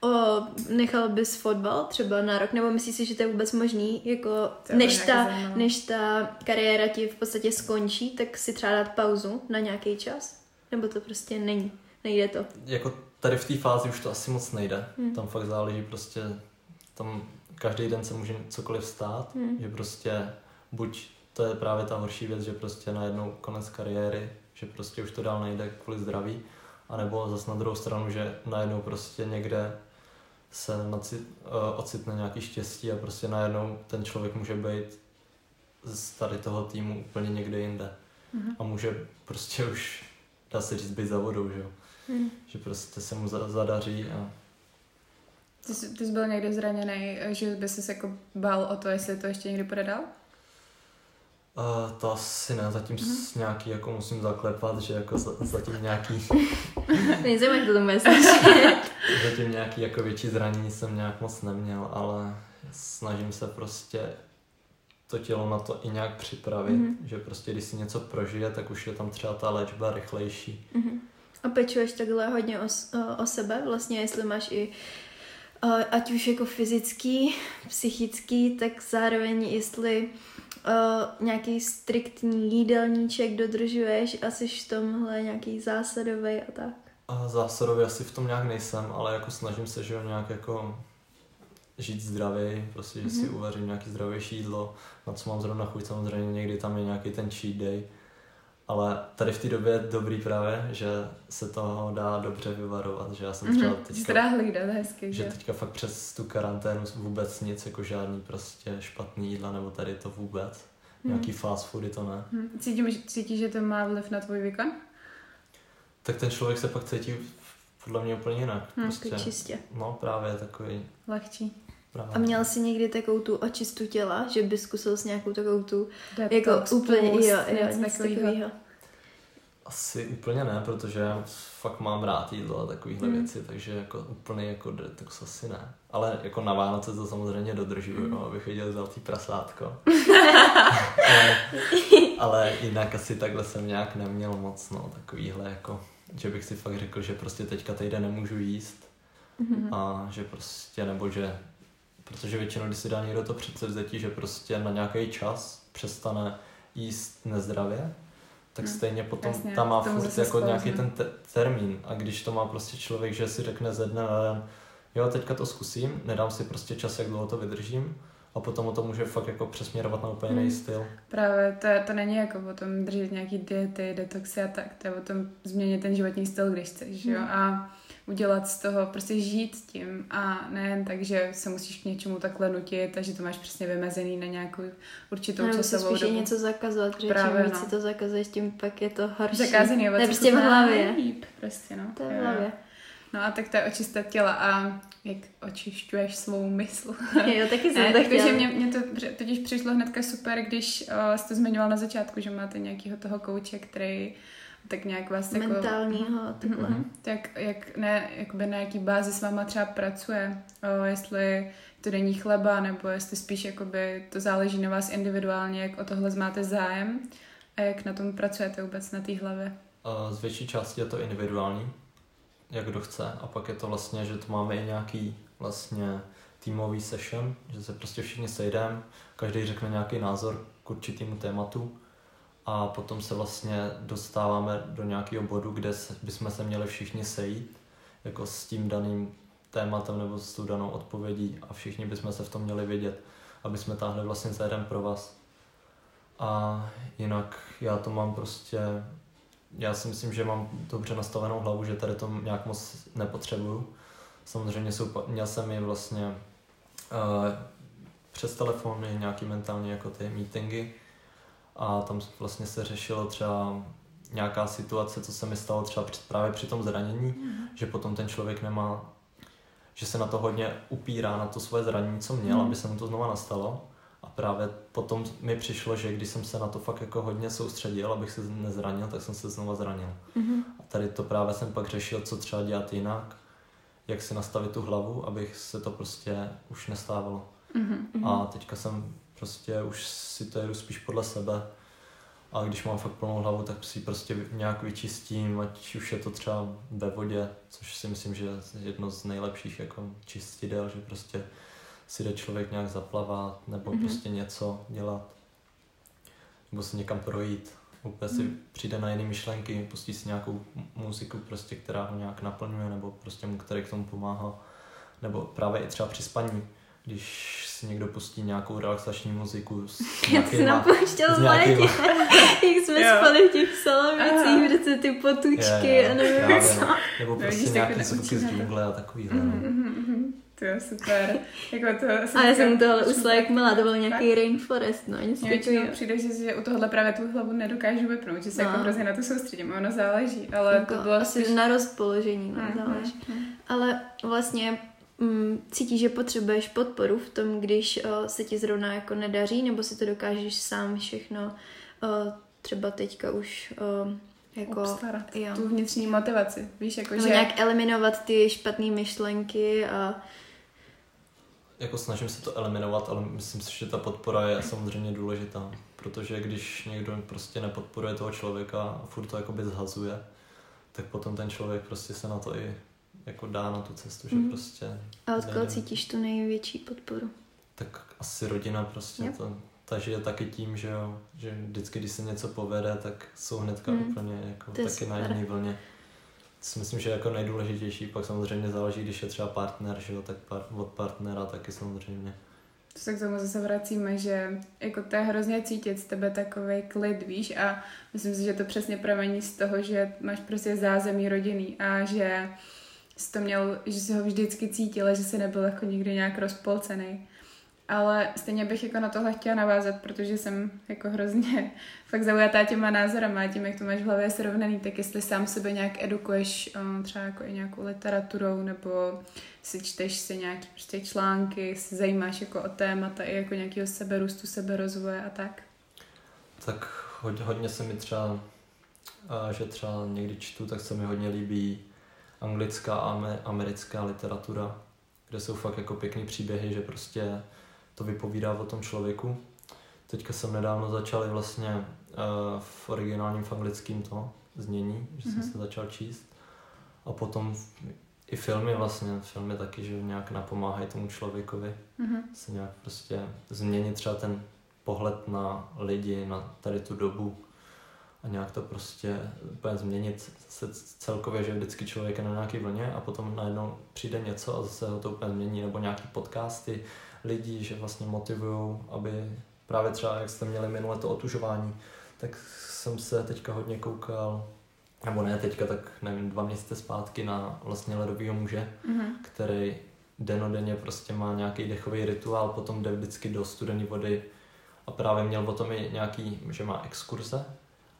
O, nechal bys fotbal třeba na rok, nebo myslíš si, že to je vůbec možný, jako než ta, než ta kariéra ti v podstatě skončí, tak si třeba dát pauzu na nějaký čas? Nebo to prostě není, nejde to? Jako tady v té fázi už to asi moc nejde. Hmm. Tam fakt záleží prostě, tam každý den se může cokoliv stát, Hmm. že prostě buď to je právě ta horší věc, že prostě najednou konec kariéry, že prostě už to dál nejde kvůli zdraví, anebo zase na druhou stranu, že najednou prostě někde se naci, uh, ocitne nějaký štěstí a prostě najednou ten člověk může být z tady toho týmu úplně někde jinde. Mhm. A může prostě už, dá se říct, být za vodou, že jo. Hmm. Že prostě se mu za- zadaří a Ty, jsi, ty jsi byl někdy zraněný, že by se jako bál o to, jestli to ještě někdy půjde dál? Uh, to asi ne, zatím s nějaký jako musím zaklepat, že jako za, zatím nějaký, [LAUGHS] Nejsem, jak to tomu [LAUGHS] zatím nějaký jako větší zranění jsem nějak moc neměl, ale snažím se prostě to tělo na to i nějak připravit, Mhm. že prostě když si něco prožije, tak už je tam třeba ta léčba rychlejší. Mhm. A pečuješ takhle hodně o, o, o sebe, vlastně jestli máš i ať už jako fyzický, psychický, tak zároveň jestli uh, nějaký striktní jídelníček dodržuješ a jsi v tomhle nějaký zásadový a tak. A zásadově asi v tom nějak nejsem, ale jako snažím se, že nějak jako žít zdravě, prostě, že si Mhm. uvařím nějaký zdravější jídlo, na co mám zrovna chuť, samozřejmě někdy tam je nějaký ten cheat day, ale tady v té době je dobrý právě, že se toho dá dobře vyvarovat, že já jsem třeba Mhm. Jsi teďka, teda hlídat hezky, že že? teďka fakt přes tu karanténu vůbec nic, jako žádný prostě špatný jídla, nebo tady to vůbec, Mhm. nějaký fast foody to ne. Hm. Cítím, cítíš, že to má vliv na tvůj výkon? Tak ten člověk se pak cítí podle mě úplně jinak, Hm, prostě, čistě. no právě takový, Lehčí. Právě. A měl jsi někdy takovou tu očistu těla, že bys zkusil s nějakou takovou tu, Detox, jako úplně, pust, jo, jo, něco takovýho. Asi úplně ne, protože já fakt mám rád jídlo a takovéhle Mm. věci, takže jako úplný jako detox asi ne. Ale jako na Vánoce to samozřejmě dodržuju, Mm. no, abych viděl zlatý prasátko. ale, [LAUGHS] [LAUGHS] ale jinak asi takhle jsem nějak neměl moc, no, takovýhle jako, že bych si fakt řekl, že prostě teďka týden nemůžu jíst Mhm. a že prostě, nebo že, protože většinou, když si dá někdo to předsevzetí, že prostě na nějaký čas přestane jíst nezdravě, tak Hmm, stejně potom jasně, tam má furt jako nějaký ten te- termín. A když to má prostě člověk, že si řekne ze dne na den, jo, teďka to zkusím, nedám si prostě čas, jak dlouho to vydržím a potom o to může fakt jako přesměrovat na úplně jiný Hmm. styl. Právě to, to není jako o tom držet nějaký diety, detoxy a tak, to je o tom změnit ten životní styl, když chceš, že jo, Hmm. a udělat z toho, prostě žít s tím a nejen tak, že se musíš k něčemu takhle nutit a že to máš přesně vymezený na nějakou určitou Nebo si časovou dobu. něco zakazovat, protože Právě, čím víc no. si to zakazuješ, tím pak je to horší. Zakázaný je prostě v hlavě. líp, prostě, no. To je v Jo, jo. No a tak to je očistat těla a jak očišťuješ svou mysl. [LAUGHS] Jo, taky jsem Ne, jakože chtěla. mě, mě to totiž přišlo hnedka super, když uh, jste zmiňoval na začátku, že máte nějakého toho kouče, který tak nějak vás jako... Mentálního, takhle. Mhm. Tak jak ne, jakoby na jaký bázi s váma třeba pracuje, o, jestli to denní chleba, nebo jestli spíš jakoby to záleží na vás individuálně, jak o tohle máte zájem a jak na tom pracujete vůbec na té hlavě? Z větší části je to individuální, jak kdo chce a pak je to vlastně, že to máme i nějaký vlastně týmový session, že se prostě všichni sejdeme, každý řekne nějaký názor k určitému tématu a potom se vlastně dostáváme do nějakého bodu, kde bychom se měli všichni sejít jako s tím daným tématem nebo s tou danou odpovědí a všichni bychom se v tom měli vědět, aby jsme táhli vlastně za jeden pro vás. A jinak já to mám prostě, já si myslím, že mám dobře nastavenou hlavu, že tady to nějak moc nepotřebuju. Samozřejmě jsou, měl jsem i vlastně uh, přes telefony nějaký mentální jako ty meetingy a tam vlastně se řešilo třeba nějaká situace, co se mi stalo třeba právě při tom zranění, mm. že potom ten člověk nemá, že se na to hodně upírá, na to svoje zranění, co měl, mm. aby se mu to znova nastalo. A právě potom mi přišlo, že když jsem se na to fakt jako hodně soustředil, abych se nezranil, tak jsem se znova zranil. Mm. A tady to právě jsem pak řešil, co třeba dělat jinak, jak si nastavit tu hlavu, abych se to prostě už nestávalo. Mm. A teďka jsem prostě už si to jedu spíš podle sebe a když mám fakt plnou hlavu, tak si prostě nějak vyčistím, ať už je to třeba ve vodě, což si myslím, že je jedno z nejlepších jako čistidel, že prostě si jde člověk nějak zaplavat, nebo mm-hmm. prostě něco dělat, nebo se někam projít. Úplně mm. si mhm. přijde na jiné myšlenky, pustí si nějakou muziku, prostě, která ho nějak naplňuje, nebo prostě mu, který k tomu pomáhá. Nebo právě i třeba při spaní když si někdo pustí nějakou relaxační muziku s [LAUGHS] Jak jsi nám pouštěl z létě, [LAUGHS] jak jsme jo. spali v těch salovicích, kde ty potučky je, a nevím co. Nebo no, prostě nějaké zvuky z džungle a takový. Mm-hmm, mm-hmm. To je super. jako to, a já jsem u tohle usla jak milá, to byl nějaký rainforest, no, nic takového. přijde, že, že u tohohle právě tu hlavu nedokážu vypnout, že se jako no. jako hrozně na to soustředím, ono záleží, ale jako, to bylo asi spíš... na rozpoložení, no, mm-hmm. záleží. Mm-hmm. Ale vlastně mm, cítíš, že potřebuješ podporu v tom, když uh, se ti zrovna jako nedaří, nebo si to dokážeš sám všechno uh, třeba teďka už uh, jako... Obstarat jo. tu vnitřní motivaci, víš, jako nebo že... nějak eliminovat ty špatné myšlenky a... Jako snažím se to eliminovat, ale myslím si, že ta podpora je samozřejmě důležitá, protože když někdo prostě nepodporuje toho člověka a furt to jakoby zhazuje, tak potom ten člověk prostě se na to i jako dá na tu cestu, že mm. prostě... A od koho cítíš tu největší podporu? Tak asi rodina prostě, yep. to, takže je taky tím, že jo, že vždycky, když se něco povede, tak jsou hnedka mm. úplně jako to taky na jiné vlně. To si myslím, že je jako nejdůležitější, pak samozřejmě záleží, když je třeba partner, že jo, tak par, od partnera taky samozřejmě. To se k tomu zase vracíme, že jako to je hrozně cítit z tebe takový klid, víš, a myslím si, že to přesně pramení z toho, že máš prostě zázemí rodinný a že jsi to měl, že si ho vždycky cítila, že se nebyl jako nikdy nějak rozpolcený. Ale stejně bych jako na tohle chtěla navázat, protože jsem jako hrozně [LAUGHS] fakt zaujatá těma názorama a tím, jak to máš v hlavě srovnaný, tak jestli sám sebe nějak edukuješ třeba jako i nějakou literaturou, nebo si čteš si nějaký prostě články, si zajímáš jako o témata i jako nějakého seberůstu, seberozvoje a tak? Tak hodně, hodně se mi třeba, že třeba někdy čtu, tak se mi hodně líbí anglická a americká literatura, kde jsou fakt jako pěkný příběhy, že prostě to vypovídá o tom člověku. Teďka jsem nedávno začal vlastně uh, v originálním v anglickém to znění, že mm-hmm. jsem mhm. se začal číst. A potom i filmy vlastně, filmy taky, že nějak napomáhají tomu člověkovi mm-hmm. se nějak prostě změnit třeba ten pohled na lidi, na tady tu dobu, a nějak to prostě úplně změnit se celkově, že vždycky člověk je na nějaké vlně a potom najednou přijde něco a zase ho to úplně změní, nebo nějaký podcasty lidí, že vlastně motivují, aby právě třeba, jak jste měli minule to otužování, tak jsem se teďka hodně koukal, nebo ne teďka, tak nevím, dva měsíce zpátky na vlastně ledovýho muže, mm-hmm. který denodenně prostě má nějaký dechový rituál, potom jde vždycky do studené vody a právě měl o tom i nějaký, že má exkurze,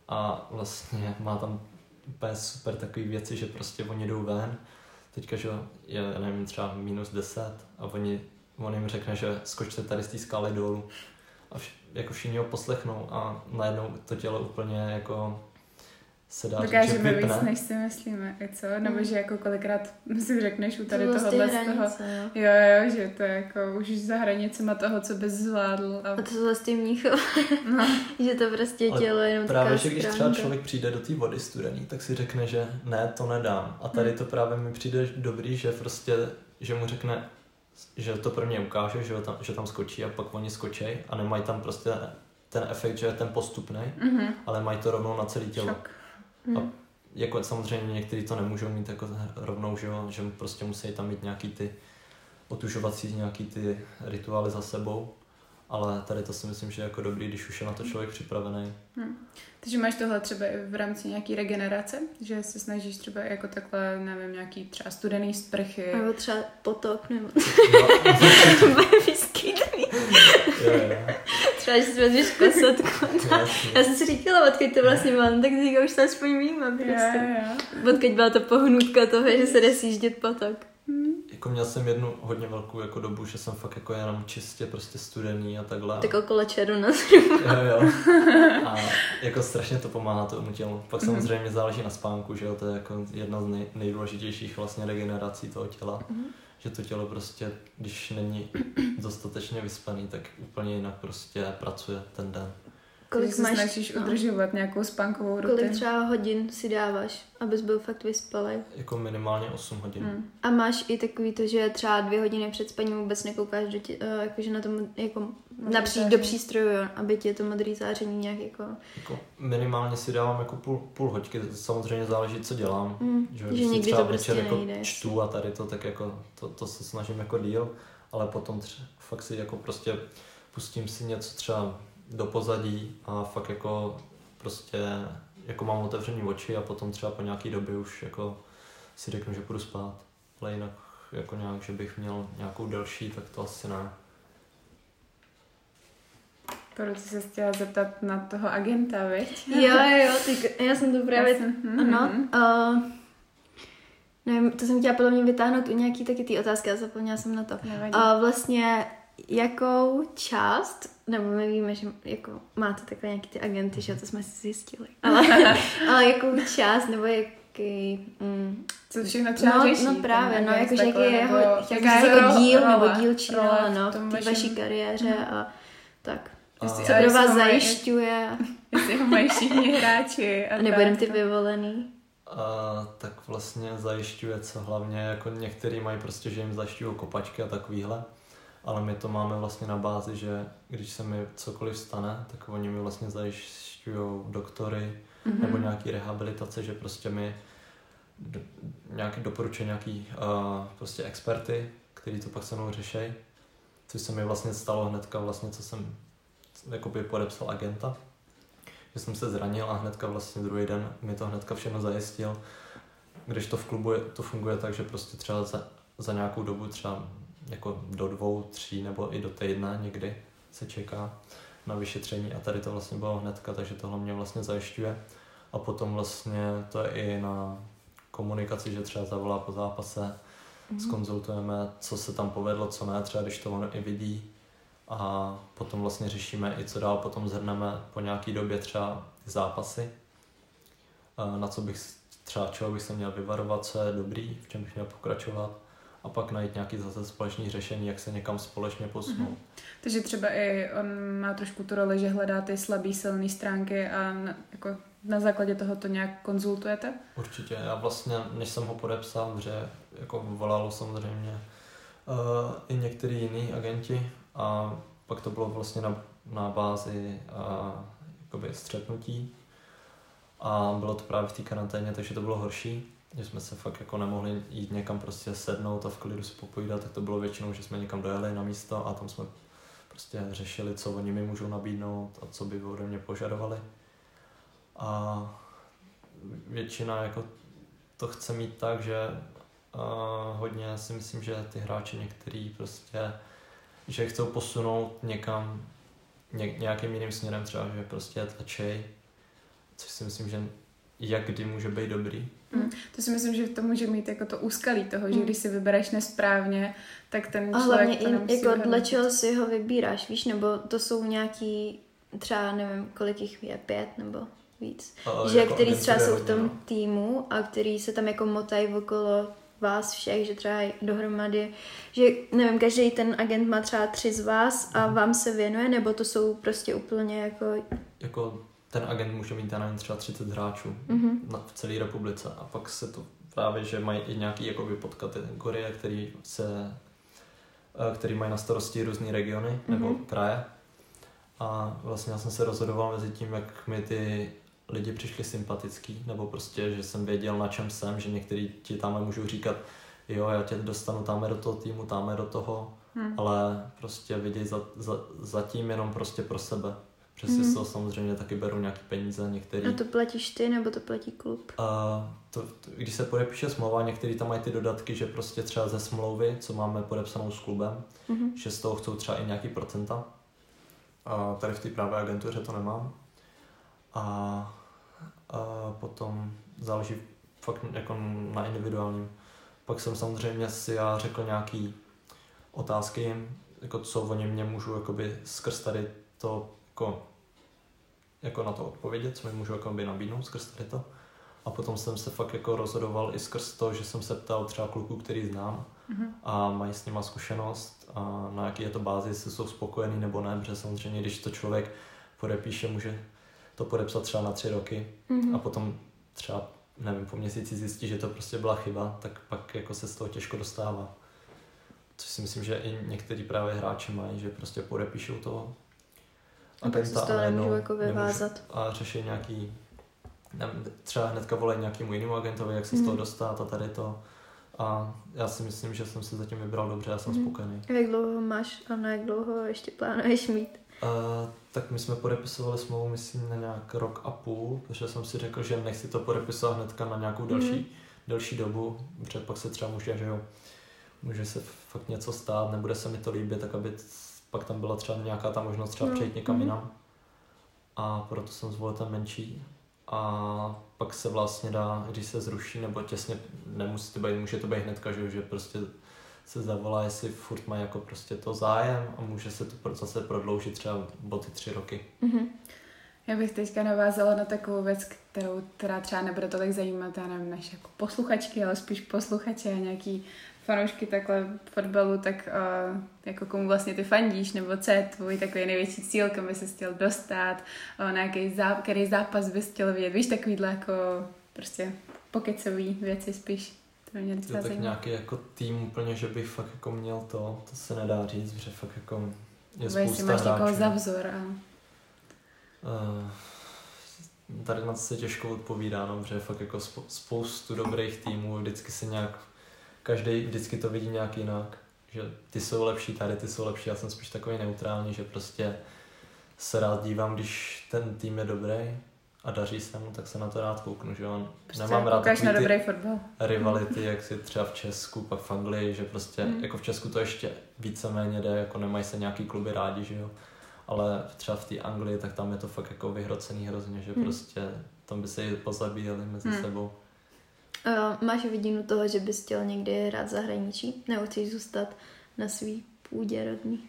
a vlastně má tam úplně super takové věci, že prostě oni jdou ven, teďka, že je, nevím, třeba minus 10 a oni, on jim řekne, že skočte tady z té skály dolů. A vš, jako všichni ho poslechnou a najednou to tělo úplně jako se dá říct, že Dokážeme víc, vypne. než si myslíme, i co? Nebo Hmm. že jako kolikrát [LAUGHS] si řekneš u tady to tohohle vlastně z toho, no. jo, jo, že to je jako už za hranicema toho, co bys zvládl. A, A to zase s tím mníchov, [LAUGHS] no, [LAUGHS] že to prostě Ale tělo je jenom Právě, že když třeba člověk přijde do té vody studený, tak si řekne, že ne, to nedám. A tady to právě mi přijde dobrý, že prostě, že mu řekne, že to prvně ukáže, že, tam, že tam skočí a pak oni skočej a nemají tam prostě ten efekt, že je ten postupný, mhm, ale mají to rovnou na celé tělo. šok. Hm. Jako samozřejmě někteří to nemůžou mít jako rovnou, že, jo, že prostě musí tam mít nějaký ty otužovací, nějaký ty rituály za sebou. Ale tady to si myslím, že je jako dobrý, když už je na to člověk připravený. Takže máš tohle třeba i v rámci nějaký regenerace, že se snažíš třeba jako takhle, nevím, nějaký třeba studený sprchy. Nebo třeba potok, nebo [LAUGHS] No, [LAUGHS] bude vyskytný. Třeba, že si vezmeš kasatku. jasně. Já jsem si říkala, odkud to vlastně mám, tak teďka už to aspoň vím, prostě. Odkud byla to pohnutka toho, že se jde sjíždět potok. Jako měl jsem jednu hodně velkou jako dobu, že jsem fakt jako jenom čistě prostě studený a takhle. Tak okolo čeru na [LAUGHS] Jo, jo. A jako strašně to pomáhá tomu tělu. Pak Mhm. samozřejmě záleží na spánku, že jo, to je jako jedna z nej, nejdůležitějších vlastně regenerací toho těla. Mhm. Že to tělo prostě, když není dostatečně vyspaný, tak úplně jinak prostě pracuje ten den. Kolik se máš, snažíš no, udržovat nějakou spánkovou kolik rutinu. třeba hodin si dáváš, abys byl fakt vyspalý. Jako minimálně 8 hodin. Hmm. A máš i takový to, že třeba dvě hodiny před spaním vůbec nekoukáš do tě, uh, jakože na tom, jako napříč do záření. přístroju, jo, aby ti to modrý záření nějak jako, Jako minimálně si dávám jako půl, půl hoďky, samozřejmě záleží, co dělám. mm, Že, že někdy třeba to prostě večer jako nejde. čtu a tady to, tak jako to, to se snažím jako díl, ale potom tři, fakt si jako prostě pustím si něco třeba do pozadí a fakt jako prostě jako mám otevřený oči a potom třeba po nějaký době už jako si řeknu, že půjdu spát. Ale jinak jako nějak, že bych měl nějakou delší, tak to asi ne. Proto se chtěla zeptat na toho agenta, viď? Jo, jo, ty, já jsem to právě, Já jsem- mhm, ano, uh, nevím, to jsem chtěla podle mě vytáhnout u nějaký taky ty otázky, a zapomněla jsem na to. Nevadí. A vlastně jakou část, nebo my víme, že jako máte takové nějaký ty agenty, že to jsme si zjistili, ale, [LAUGHS] ale jakou část, nebo jaký, mm, Co všechno třeba no, řeší? no právě, no, jakože jaký je jeho, jaká je jako ro- díl, role- nebo dílčí role role, v no, v té vašem- vaší kariéře Mhm. a tak. Jestli- Co a pro vás zajišťuje, Jestli ho mají všichni hráči. A [LAUGHS] nebo tak, jenom ty no. vyvolený. A tak vlastně zajišťuje co hlavně, jako některý mají prostě, že jim zajišťují kopačky a takovýhle, ale my to máme vlastně na bázi, že když se mi cokoliv stane, tak oni mi vlastně zajišťují doktory Mhm. nebo nějaký rehabilitace, že prostě mi do, nějaký doporučuje nějaký uh, prostě experty, kteří to pak se mnou řeší, což se mi vlastně stalo hnedka vlastně, co jsem jakoby podepsal agenta, že jsem se zranil a hnedka vlastně druhý den mi to hnedka všechno zajistil. Když to v klubu je, to funguje tak, že prostě třeba za, za nějakou dobu, třeba jako do dvou, tří nebo i do týdne někdy se čeká na vyšetření a tady to vlastně bylo hnedka, takže tohle mě vlastně zajišťuje. A potom vlastně to je i na komunikaci, že třeba zavolá po zápase, Mhm. skonzultujeme, co se tam povedlo, co ne, třeba když to on i vidí. A potom vlastně řešíme i co dál, potom zhrneme po nějaký době třeba ty zápasy, na co bych třeba čeho bych se měl vyvarovat, co je dobrý, v čem bych měl pokračovat a pak najít nějaký zase společný řešení, jak se někam společně posunout. Takže třeba i on má trošku tu roli, že hledá ty slabý, silné stránky a na, jako na základě toho to nějak konzultujete? Určitě. Já vlastně, než jsem ho podepsal, že jako volalo samozřejmě uh, i některý jiný agenti a pak to bylo vlastně na, na bázi uh, jakoby střetnutí a bylo to právě v té karanténě, takže to bylo horší, že jsme se fakt jako nemohli jít někam prostě sednout a v klidu si popovídat, tak to bylo většinou, že jsme někam dojeli na místo a tam jsme prostě řešili, co oni mi můžou nabídnout a co by ode mě požadovali. A většina jako to chce mít tak, že uh, hodně si myslím, že ty hráči některý prostě, že chcou posunout někam ně, nějakým jiným směrem třeba, že prostě tlačej, což si myslím, že jak kdy může být dobrý. Mm. To si myslím, že to může mít jako to úskalí toho, že Mm. když si vybereš nesprávně, tak ten A člověk hlavně to i nemusí jako dle čeho si ho vybíráš, víš, nebo to jsou nějaký, třeba nevím, kolik jich je, pět, nebo víc. A že jako který třeba jsou v tom no. týmu a který se tam jako motají okolo vás všech, že třeba dohromady, že nevím, každý ten agent má třeba tři z vás a vám se věnuje, nebo to jsou prostě úplně jako, Jako ten agent může mít, já nevím, třeba 30 hráčů mhm, na, v celé republice a pak se to právě, že mají i nějaký jakoby podkategorie, který se eh, který mají na starosti různé regiony nebo Mhm. kraje. A vlastně já jsem se rozhodoval mezi tím, jak mi ty lidi přišli sympatický, nebo prostě, že jsem věděl, na čem jsem, že některý ti tam můžou říkat, jo, já tě dostanu tam do toho týmu, tam do toho, Hm. ale prostě vidějí za, za, zatím jenom prostě pro sebe. Přesně mm. z toho samozřejmě taky berou nějaký peníze, některý. a to platíš ty, nebo to platí klub? A to, to, když se podepíše smlouva, některý tam mají ty dodatky, že prostě třeba ze smlouvy, co máme podepsanou s klubem, Mhm. že z toho chcou třeba i nějaký procenta. A tady v té právě agentuře to nemám. A, a potom záleží fakt jako na individuálním. Pak jsem samozřejmě si já řekl nějaký otázky, jako co oni mě můžu jakoby skrz tady to jako, jako na to odpovědět, co mi můžu jakoby nabídnout skrz tady to. A potom jsem se fakt jako rozhodoval i skrz to, že jsem se ptal třeba kluků, který znám, Mhm. a mají s nima zkušenost a na jaký je to bázi, jestli jsou spokojený nebo ne, protože samozřejmě, když to člověk podepíše, může to podepsat třeba na tři roky Mhm. a potom třeba, nevím, po měsíci zjistí, že to prostě byla chyba, tak pak jako se z toho těžko dostává. Což si myslím, že i některý právě hráči mají, že prostě podepíšou to A pak se z toho nemůžou jako vyvázat. a řeší nějaký, nevím, třeba hnedka volají nějakému jinému agentovi, jak se z toho Mhm. dostat a tady to. A já si myslím, že jsem se zatím vybral dobře, já jsem Mhm. spokojený. Jak dlouho máš a na jak dlouho ještě plánuješ mít? Uh, tak my jsme podepisovali smlouvu, myslím, na nějak rok a půl, protože jsem si řekl, že nechci to podepisovat hnedka na nějakou další, Mhm. delší dobu, protože pak se třeba může, že jo, může se fakt něco stát, nebude se mi to líbit, tak aby pak tam byla třeba nějaká ta možnost třeba No, přejít někam mhm. jinam. A proto jsem zvolil ten menší. A pak se vlastně dá, když se zruší, nebo těsně, nemusí to být, může to být hnedka, že, že prostě se zavolá, jestli furt má jako prostě to zájem a může se to zase prodloužit třeba o ty tři roky. Mhm. Já bych teďka navázala na takovou věc, kterou, která třeba nebude tolik zajímat, já nevím, naše jako posluchačky, ale spíš posluchače a nějaký fanoušky takhle fotbalu, tak uh, jako komu vlastně ty fandíš, nebo co je tvůj takový největší cíl, kam bys se chtěl dostat, uh, na jaký zá, který zápas bys chtěl vidět, víš, takovýhle jako prostě pokecový věci spíš. To mě docela tak nějaký jako tým úplně, že bych fakt jako měl to, to se nedá říct, že fakt jako je jestli spousta máš někoho za vzor a Uh, tady na to se těžko odpovídá, no, protože fakt jako spo- spoustu dobrých týmů, vždycky se nějak, každý vždycky to vidí nějak jinak, že ty jsou lepší, tady ty jsou lepší, já jsem spíš takový neutrální, že prostě se rád dívám, když ten tým je dobrý a daří se mu, tak se na to rád kouknu, že on prostě nemám rád na dobrý fotbal. rivality, jak si třeba v Česku, pak v Anglii, že prostě, Mm. jako v Česku to ještě víceméně jde, jako nemají se nějaký kluby rádi, že jo, ale třeba v té Anglii, tak tam je to fakt jako vyhrocený hrozně, že Mm. prostě tam by se i pozabíjeli mezi Mm. sebou. A máš vidinu toho, že bys chtěl někdy hrát v zahraničí? Nebo chceš zůstat na svý půdě rodný?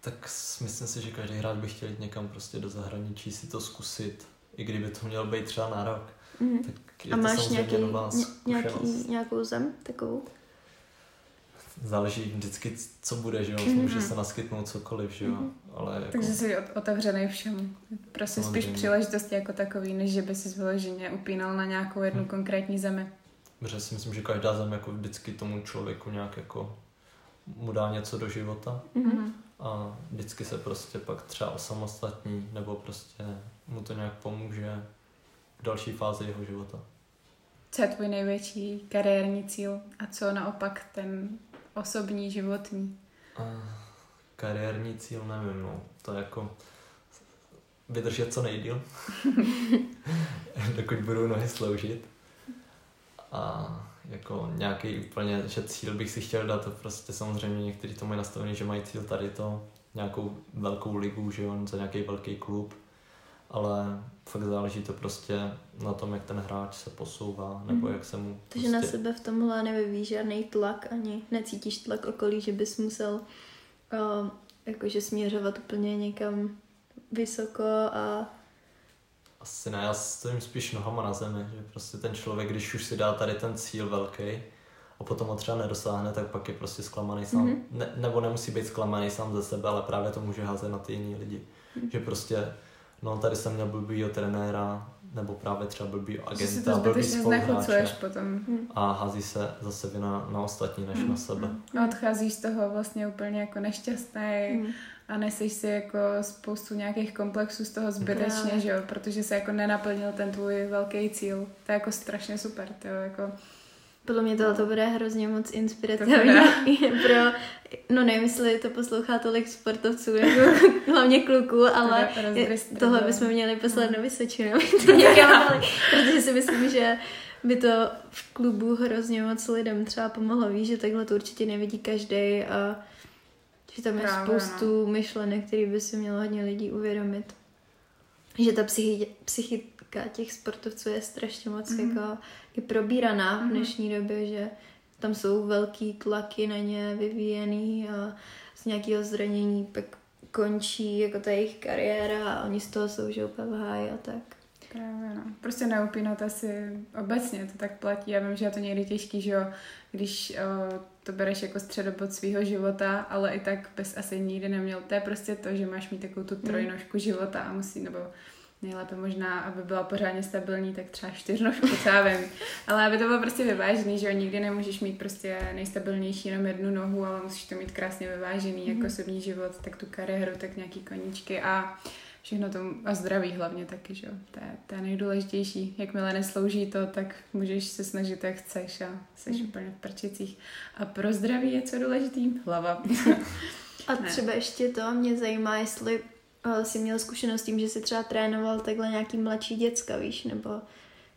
Tak myslím si, že každý hráč by chtěl jít někam prostě do zahraničí si to zkusit, i kdyby to mělo být třeba na rok. Mhm. Tak je A to máš nějaký, nějaký, nějakou zem takovou? Záleží vždycky, co bude, že jo, Mhm. může se naskytnout cokoliv, že jo, Mhm. ale jako... Takže jsi ot- otevřený všemu. Prostě spíš příležitosti jako takový, než že by si vyloženě upínal na nějakou jednu Hm. konkrétní zemi. Protože si myslím, že každá zem jako vždycky tomu člověku nějak jako mu dá něco do života Mhm. a vždycky se prostě pak třeba osamostatní nebo prostě mu to nějak pomůže v další fázi jeho života. Co je tvůj největší kariérní cíl a co naopak ten osobní, životní? A kariérní cíl nevím, no, to je jako vydržet co nejdíl, [LAUGHS] dokud budou nohy sloužit. A jako nějaký úplně, že cíl bych si chtěl dát, to prostě samozřejmě někteří to mají nastavený, že mají cíl tady to, nějakou velkou ligu, že jo, za nějaký velký klub, ale fakt záleží to prostě na tom, jak ten hráč se posouvá, nebo Mhm. jak se mu Takže na sebe v tomhle nevyvíjí žádný tlak, ani necítíš tlak okolí, že bys musel uh, jakože směřovat úplně někam vysoko a Asi ne, já stojím spíš nohama na zemi, že prostě ten člověk, když už si dá tady ten cíl velký a potom ho třeba nedosáhne, tak pak je prostě zklamaný sám, mm-hmm. ne, nebo nemusí být zklamaný sám ze sebe, ale právě to může házet na ty jiný lidi. Mm-hmm. Že prostě, no tady jsem měl blbýho trenéra, nebo právě třeba blbý agenta, blbý spoluhráče potom. a hází se zase vina na ostatní než mm. na sebe. A odcházíš z toho vlastně úplně jako nešťastný mm. A neseš si jako spoustu nějakých komplexů z toho zbytečně, že jo, protože se jako nenaplnil ten tvůj velký cíl. To je jako strašně super, to jako podle mě tohle bude hrozně moc inspirativní [LAUGHS] pro, no nevím, jestli to poslouchá tolik sportovců, jako [LAUGHS] hlavně kluků, ale tohle bychom měli poslat na Vysočinu, [LAUGHS] to protože si myslím, že by to v klubu hrozně moc lidem třeba pomohlo. Víš, že takhle to určitě nevidí každý a že tam je Právě, spoustu no. myšlenek, který by si mělo hodně lidí uvědomit. Že ta psychi- psychika těch sportovců je strašně moc mm. jako i probíraná v mhm. dnešní mm-hmm. době, že tam jsou velký tlaky na ně vyvíjený a z nějakého zranění pak končí jako ta jejich kariéra a oni z toho jsou že úplně v háji a tak. Právě no. Prostě neupínat asi obecně, to tak platí. Já vím, že je to někdy těžký, že jo, když o, to bereš jako středobod svého života, ale i tak bys asi nikdy neměl. To je prostě to, že máš mít takovou tu mhm. trojnožku života a musí, nebo nejlépe možná, aby byla pořádně stabilní, tak třeba čtyřnožku, co já vím. [LAUGHS] Ale aby to bylo prostě vyvážený, že jo, nikdy nemůžeš mít prostě nejstabilnější jenom jednu nohu, ale musíš to mít krásně vyvážený, mm-hmm. jako mhm. osobní život, tak tu kariéru, tak nějaký koníčky a všechno to a zdraví hlavně taky, že jo. To je, to je nejdůležitější. Jakmile neslouží to, tak můžeš se snažit, jak chceš a jsi mm. úplně v prčicích. A pro zdraví je co důležitý? Hlava. [LAUGHS] a třeba ještě to mě zajímá, jestli jsi měl zkušenost s tím, že jsi třeba trénoval takhle nějaký mladší děcka, víš, nebo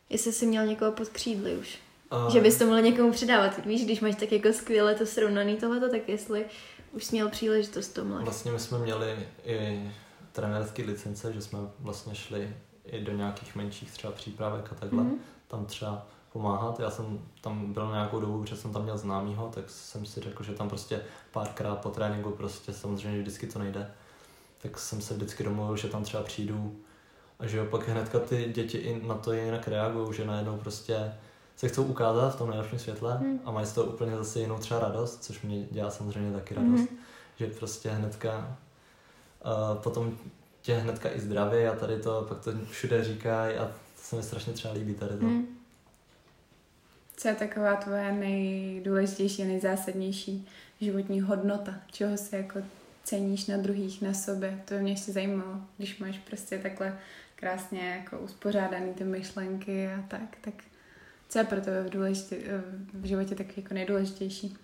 jestli jsi měl někoho pod křídly už. Uh, že bys to mohl někomu předávat. Víš, když máš tak jako skvěle to srovnaný tohleto, tak jestli už jsi měl příležitost to. Vlastně my jsme měli i trenérské licence, že jsme vlastně šli i do nějakých menších třeba přípravek a takhle. Mm-hmm. Tam třeba pomáhat. Já jsem tam byl nějakou dobu, protože jsem tam měl známýho, tak jsem si řekl, že tam prostě párkrát po tréninku prostě samozřejmě vždycky to nejde tak jsem se vždycky domluvil, že tam třeba přijdu a že pak hnedka ty děti i na to jinak reagují, že najednou prostě se chcou ukázat v tom nejlepším světle hmm. a mají z toho úplně zase jinou třeba radost, což mě dělá samozřejmě taky radost, hmm. že prostě hnedka potom tě hnedka i zdraví a tady to, pak to všude říkají a to se mi strašně třeba líbí tady to. Hmm. Co je taková tvoje nejdůležitější a nejzásadnější životní hodnota? Čeho se jako ceníš na druhých, na sobě. To by mě ještě zajímalo, když máš prostě takhle krásně jako uspořádaný ty myšlenky a tak, tak co je pro tebe v, důležitě, v životě tak jako nejdůležitější?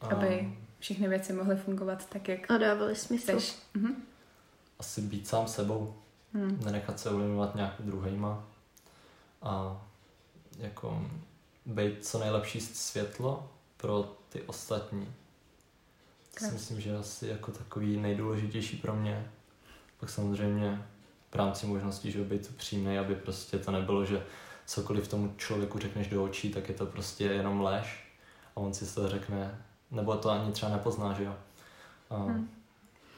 Aby všechny věci mohly fungovat tak, jak A dávaly smysl. Mhm. Asi být sám sebou. Hmm. Nenechat se ovlivňovat nějak druhýma. A jako být co nejlepší světlo pro ty ostatní. To si myslím, že asi jako takový nejdůležitější pro mě. Pak samozřejmě v rámci možností, že být upřímný, aby prostě to nebylo, že cokoliv tomu člověku řekneš do očí, tak je to prostě jenom lež a on si to řekne, nebo to ani třeba nepozná, že jo. A hmm.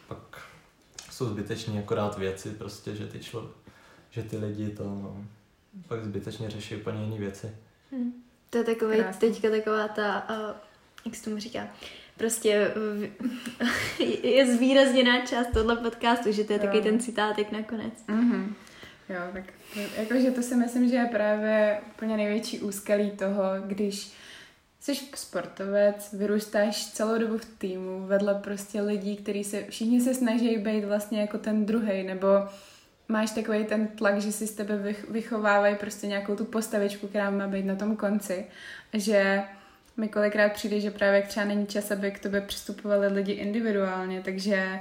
pak jsou zbytečně akorát věci prostě, že ty, člo, že ty lidi to no, pak zbytečně řeší úplně jiné věci. Hmm. To je takový, teďka taková ta, uh, jak se tomu říká, prostě [LAUGHS] je zvýrazněná část tohle podcastu, že to je jo. taky ten citátek nakonec. Mm-hmm. Jo, tak jakože to si myslím, že je právě úplně největší úskalí toho, když jsi sportovec, vyrůstáš celou dobu v týmu, vedle prostě lidí, kteří se, všichni se snaží být vlastně jako ten druhý, nebo máš takový ten tlak, že si z tebe vychovávají prostě nějakou tu postavičku, která má být na tom konci, že mi kolikrát přijde, že právě třeba není čas, aby k tobě přistupovali lidi individuálně, takže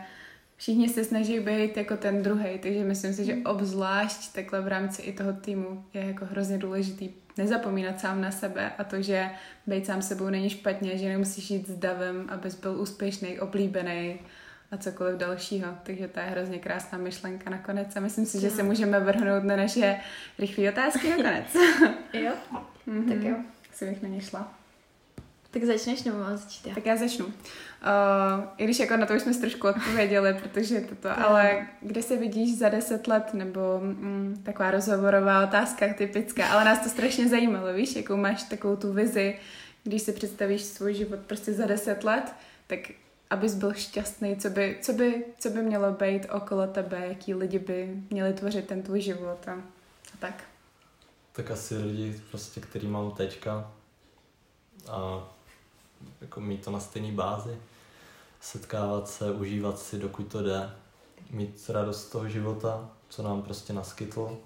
všichni se snaží být jako ten druhý, takže myslím si, že obzvlášť takhle v rámci i toho týmu je jako hrozně důležitý nezapomínat sám na sebe a to, že být sám sebou není špatně, že nemusíš jít s davem, abys byl úspěšný, oblíbený a cokoliv dalšího. Takže to je hrozně krásná myšlenka nakonec a myslím si, že se můžeme vrhnout na naše rychlé otázky nakonec. [LAUGHS] jo, mm-hmm. tak jo. Si bych na ně šla. Tak začneš nebo mám začít já? Tak já začnu. Uh, I když jako na to už jsme trošku odpověděli, protože toto, [LAUGHS] ale kde se vidíš za deset let, nebo mm, taková rozhovorová otázka typická, ale nás to strašně zajímalo, víš, jakou máš takovou tu vizi, když si představíš svůj život prostě za deset let, tak abys byl šťastný, co by, co by, co by mělo být okolo tebe, jaký lidi by měli tvořit ten tvůj život a, a tak. Tak asi lidi, prostě, který mám teďka a jako mít to na stejné bázi, setkávat se, užívat si, dokud to jde, mít radost z toho života, co nám prostě naskytl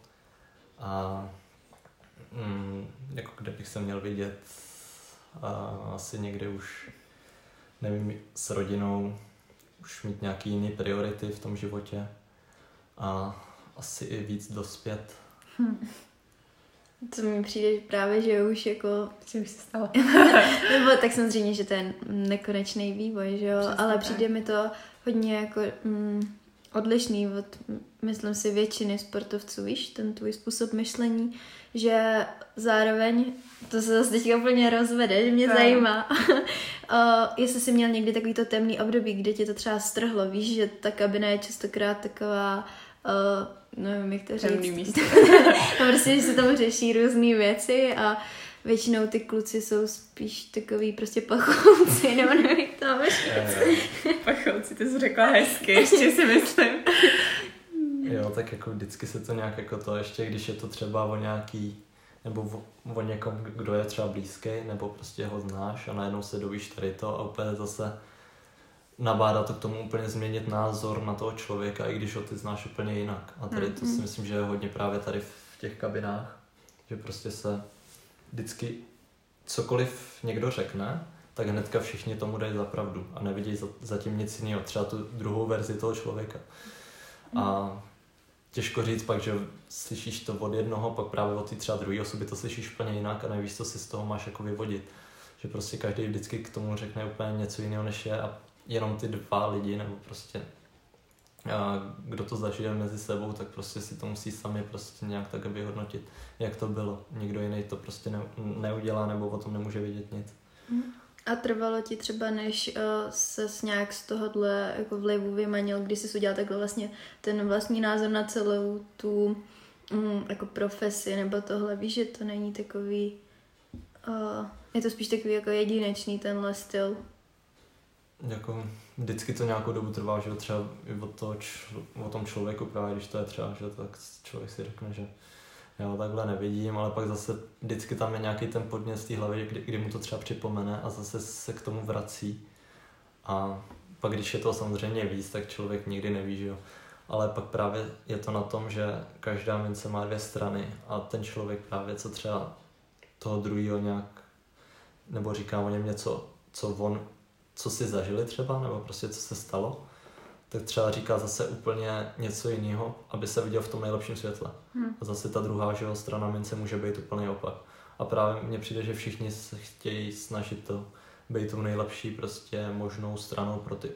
a mm, jako kde bych se měl vidět a asi někde už nevím, s rodinou, už mít nějaký jiný priority v tom životě a asi i víc dospět. Hm. To mi přijde právě, že už jako... Že už se stalo. [LAUGHS] Nebo tak samozřejmě, že to je nekonečný vývoj, že jo, Přesně ale tak. přijde mi to hodně jako mm, odlišný od, myslím si, většiny sportovců, víš, ten tvůj způsob myšlení, že zároveň, to se zase teď úplně rozvede, že mě tak. zajímá, [LAUGHS] uh, jestli jsi měl někdy takový to temný období, kde tě to třeba strhlo, víš, že ta kabina je častokrát taková uh, nevím, jak to říct. místo. [LAUGHS] no prostě, že se tam řeší různé věci a většinou ty kluci jsou spíš takový prostě pachouci, [LAUGHS] nebo nevím, to máš Pachouci, ty jsi řekla hezky, ještě si myslím. [LAUGHS] jo, tak jako vždycky se to nějak jako to, ještě když je to třeba o nějaký, nebo o, o někom, kdo je třeba blízký, nebo prostě ho znáš a najednou se dovíš tady to a úplně zase nabádá to k tomu úplně změnit názor na toho člověka, i když ho ty znáš úplně jinak. A tady to si mm-hmm. myslím, že je hodně právě tady v těch kabinách, že prostě se vždycky cokoliv někdo řekne, tak hnedka všichni tomu dají za pravdu a nevidí zatím nic jiného, třeba tu druhou verzi toho člověka. A mm. těžko říct pak, že slyšíš to od jednoho, pak právě od té třeba druhé osoby to slyšíš úplně jinak a nevíš, co si z toho máš jako vyvodit. Že prostě každý vždycky k tomu řekne úplně něco jiného, než je a jenom ty dva lidi, nebo prostě a kdo to zažije mezi sebou, tak prostě si to musí sami prostě nějak tak vyhodnotit, jak to bylo. Nikdo jiný to prostě ne, neudělá nebo o tom nemůže vědět nic. Mhm. A trvalo ti třeba, než uh, se nějak z tohohle jako vlivu vymanil, když jsi udělal takhle vlastně ten vlastní názor na celou tu um, jako profesi nebo tohle, víš, že to není takový, uh, je to spíš takový jako jedinečný tenhle styl jako vždycky to nějakou dobu trvá, že třeba i o, to, o tom člověku právě, když to je třeba, že tak člověk si řekne, že já takhle nevidím, ale pak zase vždycky tam je nějaký ten podnět z té hlavy, kdy, kdy mu to třeba připomene a zase se k tomu vrací. A pak když je to samozřejmě víc, tak člověk nikdy neví, že jo. Ale pak právě je to na tom, že každá mince má dvě strany a ten člověk právě, co třeba toho druhého nějak, nebo říká o něm něco, co on co si zažili třeba, nebo prostě co se stalo, tak třeba říká zase úplně něco jiného, aby se viděl v tom nejlepším světle. Hmm. A zase ta druhá že strana mince může být úplně opak. A právě mně přijde, že všichni se chtějí snažit to být tou nejlepší prostě možnou stranou pro ty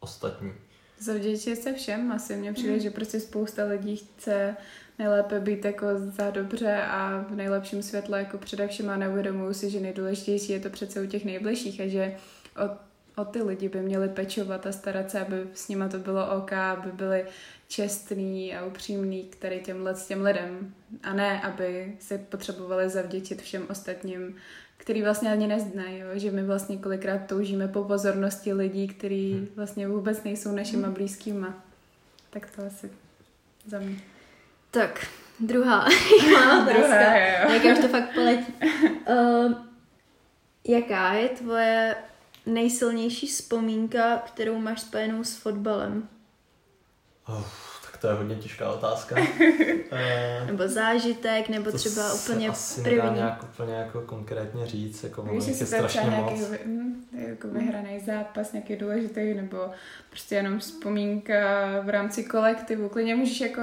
ostatní. Zavděčit se všem, asi mně přijde, hmm. že prostě spousta lidí chce nejlépe být jako za dobře a v nejlepším světle jako především a neuvědomují si, že nejdůležitější je to přece u těch nejbližších a že od o ty lidi by měli pečovat a starat se, aby s nima to bylo OK, aby byli čestný a upřímný k tady těmhle s těm lidem. A ne, aby se potřebovali zavděčit všem ostatním, který vlastně ani neznají, jo? že my vlastně kolikrát toužíme po pozornosti lidí, kteří hmm. vlastně vůbec nejsou našima hmm. blízkýma. Tak to asi za mě. Tak, druhá. [LAUGHS] druhá, jo. Jak už to fakt poletí. Uh, jaká je tvoje nejsilnější vzpomínka, kterou máš spojenou s fotbalem? Oh, to je hodně těžká otázka. [LAUGHS] Eh, nebo zážitek, nebo to třeba úplně asi první. To nějak úplně jako konkrétně říct, jako Víš, je strašně moc. Nějaký, hm, jako vyhraný zápas, nějaký důležitý, nebo prostě jenom vzpomínka v rámci kolektivu. Klidně můžeš jako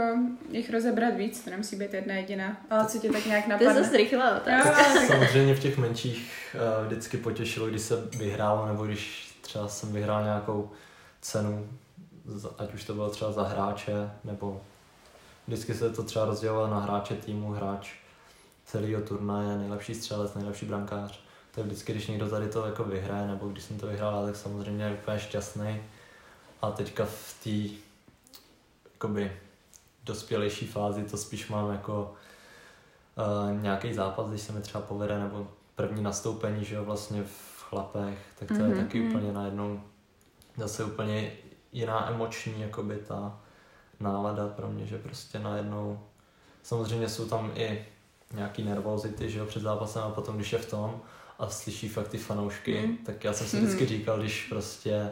jich rozebrat víc, to nemusí být jedna jediná, ale co tě tak nějak napadne. To je zase rychlá otázka. Samozřejmě v těch menších uh, vždycky potěšilo, když se vyhrálo, nebo když třeba jsem vyhrál nějakou cenu ať už to bylo třeba za hráče, nebo vždycky se to třeba rozdělovalo na hráče týmu, hráč celého turnaje, nejlepší střelec, nejlepší brankář. tak vždycky, když někdo tady to jako vyhraje, nebo když jsem to vyhrál, tak samozřejmě je úplně šťastný. A teďka v té jakoby dospělejší fázi to spíš mám jako uh, nějaký zápas, když se mi třeba povede, nebo první nastoupení, že jo, vlastně v chlapech, tak to mm-hmm. je taky mm-hmm. úplně najednou zase úplně jiná emoční, jakoby ta nálada pro mě, že prostě najednou samozřejmě jsou tam i nějaký nervozity, že jo, před zápasem a potom, když je v tom a slyší fakt ty fanoušky, mm. tak já jsem si vždycky říkal, když prostě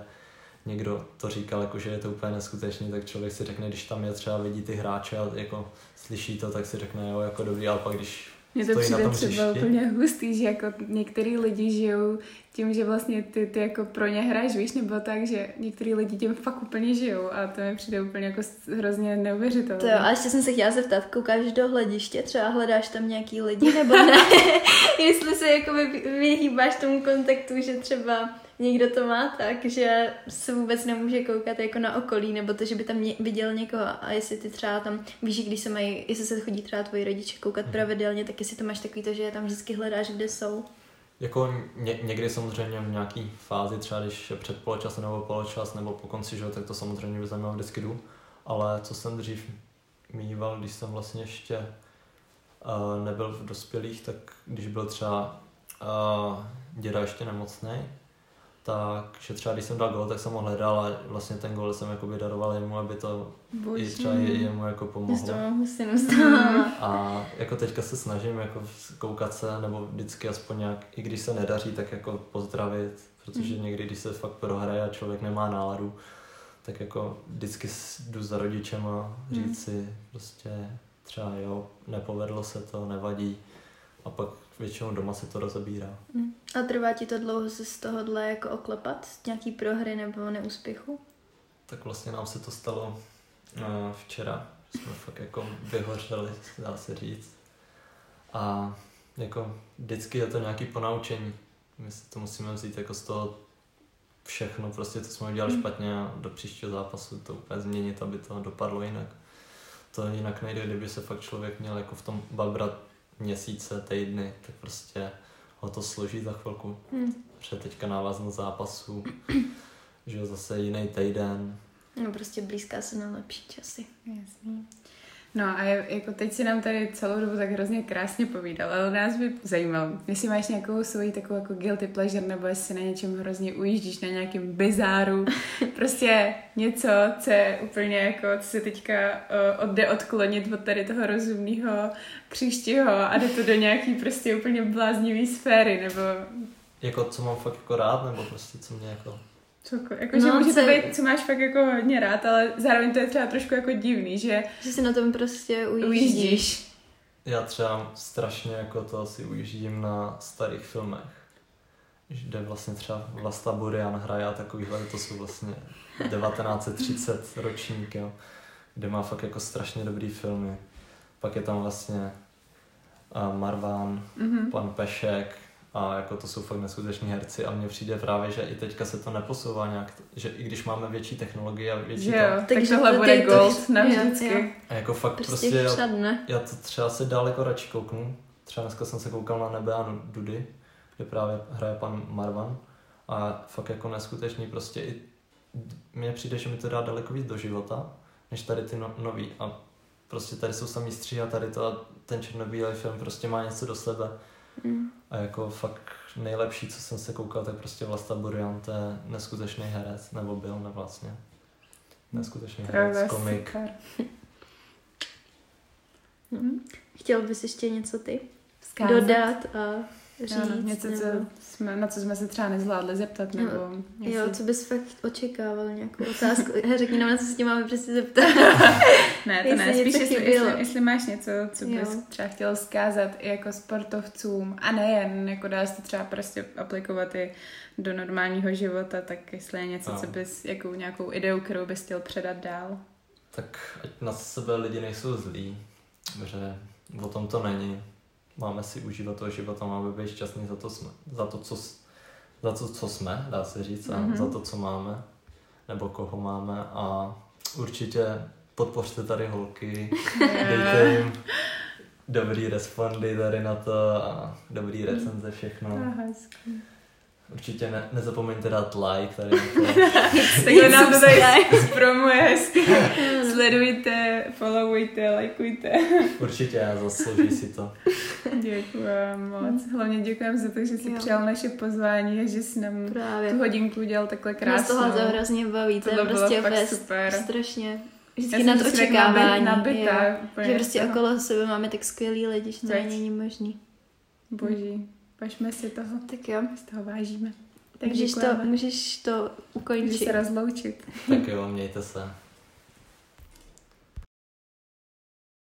někdo to říkal, jako, že je to úplně neskutečný, tak člověk si řekne, když tam je třeba vidí ty hráče a jako slyší to, tak si řekne, jo, jako dobrý, ale pak když mně to přijde třeba úplně hustý, že jako některý lidi žijou tím, že vlastně ty, ty jako pro ně hraješ, víš, nebo tak, že některý lidi tím fakt úplně žijou a to mi přijde úplně jako hrozně neuvěřitelné. To jo, a ještě jsem se chtěla zeptat, koukáš do hlediště, třeba hledáš tam nějaký lidi, nebo ne? [LAUGHS] [LAUGHS] Jestli se jako vyhýbáš tomu kontaktu, že třeba někdo to má tak, že se vůbec nemůže koukat jako na okolí, nebo to, že by tam viděl někoho. A jestli ty třeba tam, víš, když se mají, jestli se chodí třeba tvoji rodiče koukat hmm. pravidelně, tak jestli to máš takový to, že tam vždycky hledáš, kde jsou. Jako ně, někdy samozřejmě v nějaký fázi, třeba když je před poločas nebo poločas nebo po konci, že, tak to samozřejmě vyzajímavě vždycky jdu. Ale co jsem dřív mýval, když jsem vlastně ještě uh, nebyl v dospělých, tak když byl třeba uh, děda ještě nemocný, takže třeba když jsem dal gol, tak jsem ho hledal a vlastně ten gol jsem jakoby daroval jemu, aby to Bože. i třeba jemu jako pomohlo. A jako teďka se snažím jako koukat se, nebo vždycky aspoň nějak, i když se nedaří, tak jako pozdravit, protože mm. někdy, když se fakt prohraje a člověk nemá náladu, tak jako vždycky jdu za rodičem a říct mm. si prostě třeba jo, nepovedlo se to, nevadí a pak většinou doma se to rozebírá. Hmm. A trvá ti to dlouho se z tohohle jako oklepat? Z nějaký prohry nebo neúspěchu? Tak vlastně nám se to stalo uh, včera. Jsme fakt jako vyhořeli, dá se říct. A jako vždycky je to nějaký ponaučení. My si to musíme vzít jako z toho všechno, prostě co jsme udělali hmm. špatně a do příštího zápasu to úplně změnit, aby to dopadlo jinak. To jinak nejde, kdyby se fakt člověk měl jako v tom babrat měsíce, týdny, tak prostě ho to složí za chvilku. Hmm. Protože teďka návaznost zápasu, že zase jiný týden. No prostě blízká se na lepší časy. Jasný. No a jako teď si nám tady celou dobu tak hrozně krásně povídal, ale nás by zajímalo, jestli máš nějakou svoji takovou jako guilty pleasure, nebo jestli na něčem hrozně ujíždíš, na nějakém bizáru, [LAUGHS] prostě něco, co je úplně jako, co se teďka uh, odjde odklonit od tady toho rozumného křištího a jde to do nějaký prostě úplně bláznivý sféry, nebo... Jako co mám fakt jako rád, nebo prostě co mě jako Cokoliv. Jako, no, že může to být, co máš fakt jako hodně rád, ale zároveň to je třeba trošku jako divný, že... Že si na tom prostě ujíždíš. ujíždíš. Já třeba strašně jako to asi ujíždím na starých filmech. Kde vlastně třeba Vlasta Burian hraje a takovýhle, to jsou vlastně 1930 ročník, jo, kde má fakt jako strašně dobrý filmy. Pak je tam vlastně uh, Marván, mm-hmm. pan Pešek, a jako to jsou fakt neskuteční herci a mně přijde právě, že i teďka se to neposouvá nějak, že i když máme větší technologie a větší jo, to, takže tohle bude ty, gold navždycky. A jako fakt prostě, prostě já, já, to třeba se daleko radši kouknu. Třeba dneska jsem se koukal na Nebe a Dudy, kde právě hraje pan Marvan a fakt jako neskutečný prostě i mně přijde, že mi to dá daleko víc do života, než tady ty no, nový. A prostě tady jsou samý střih a tady to a ten černobílý film prostě má něco do sebe Mm. A jako fakt nejlepší, co jsem se koukal, tak prostě Vlasta Burian, to je neskutečný herec, nebo byl ne vlastně. Neskutečný herec, komik. [LAUGHS] mm. Chtěl bys ještě něco ty? Vzkázat. Dodat a říct. Jo, něco, nebo... co jsme, na co jsme se třeba nezvládli zeptat, nebo... No, jestli... Jo, co bys fakt očekával, nějakou otázku. [LAUGHS] Řekni nám, na co se tě máme prostě zeptat. [LAUGHS] ne, to ne, spíš jestli, jestli, jestli, máš něco, co bys jo. třeba chtěl zkázat i jako sportovcům, a nejen, jako dá se to třeba prostě aplikovat i do normálního života, tak jestli je něco, no. co bys, jakou nějakou ideu, kterou bys chtěl předat dál. Tak ať na sebe lidi nejsou zlí, že o tom to není máme si užívat toho života, máme být šťastní za to, jsme, za to, co, za to, co jsme, dá se říct, a mm-hmm. za to, co máme, nebo koho máme a určitě podpořte tady holky, [LAUGHS] dejte jim, dobrý respondy tady na to a dobrý recenze, všechno. Aha. Určitě ne, nezapomeňte dát like tady. [LAUGHS] Takhle nám to tady zpromuje hezky. Sledujte, followujte, lajkujte. Určitě, zaslouží si to. Děkujem moc. Hlavně děkujem za to, že jsi Jo. přijal naše pozvání a že jsi nám Právě. tu hodinku udělal takhle Nás krásnou. tohle to hrozně baví, to je prostě fakt fest, super. strašně. Já Vždycky na to očekávání. nabi- nabitá jo. Že prostě toho. okolo sebe máme tak skvělý lidi, že to Veď. není možný. Boží. Pažme si toho. Tak jo, Z toho vážíme. Tak můžeš to, děkujeme. můžeš to Můžeš ukončit. se rozloučit. Tak jo, mějte se.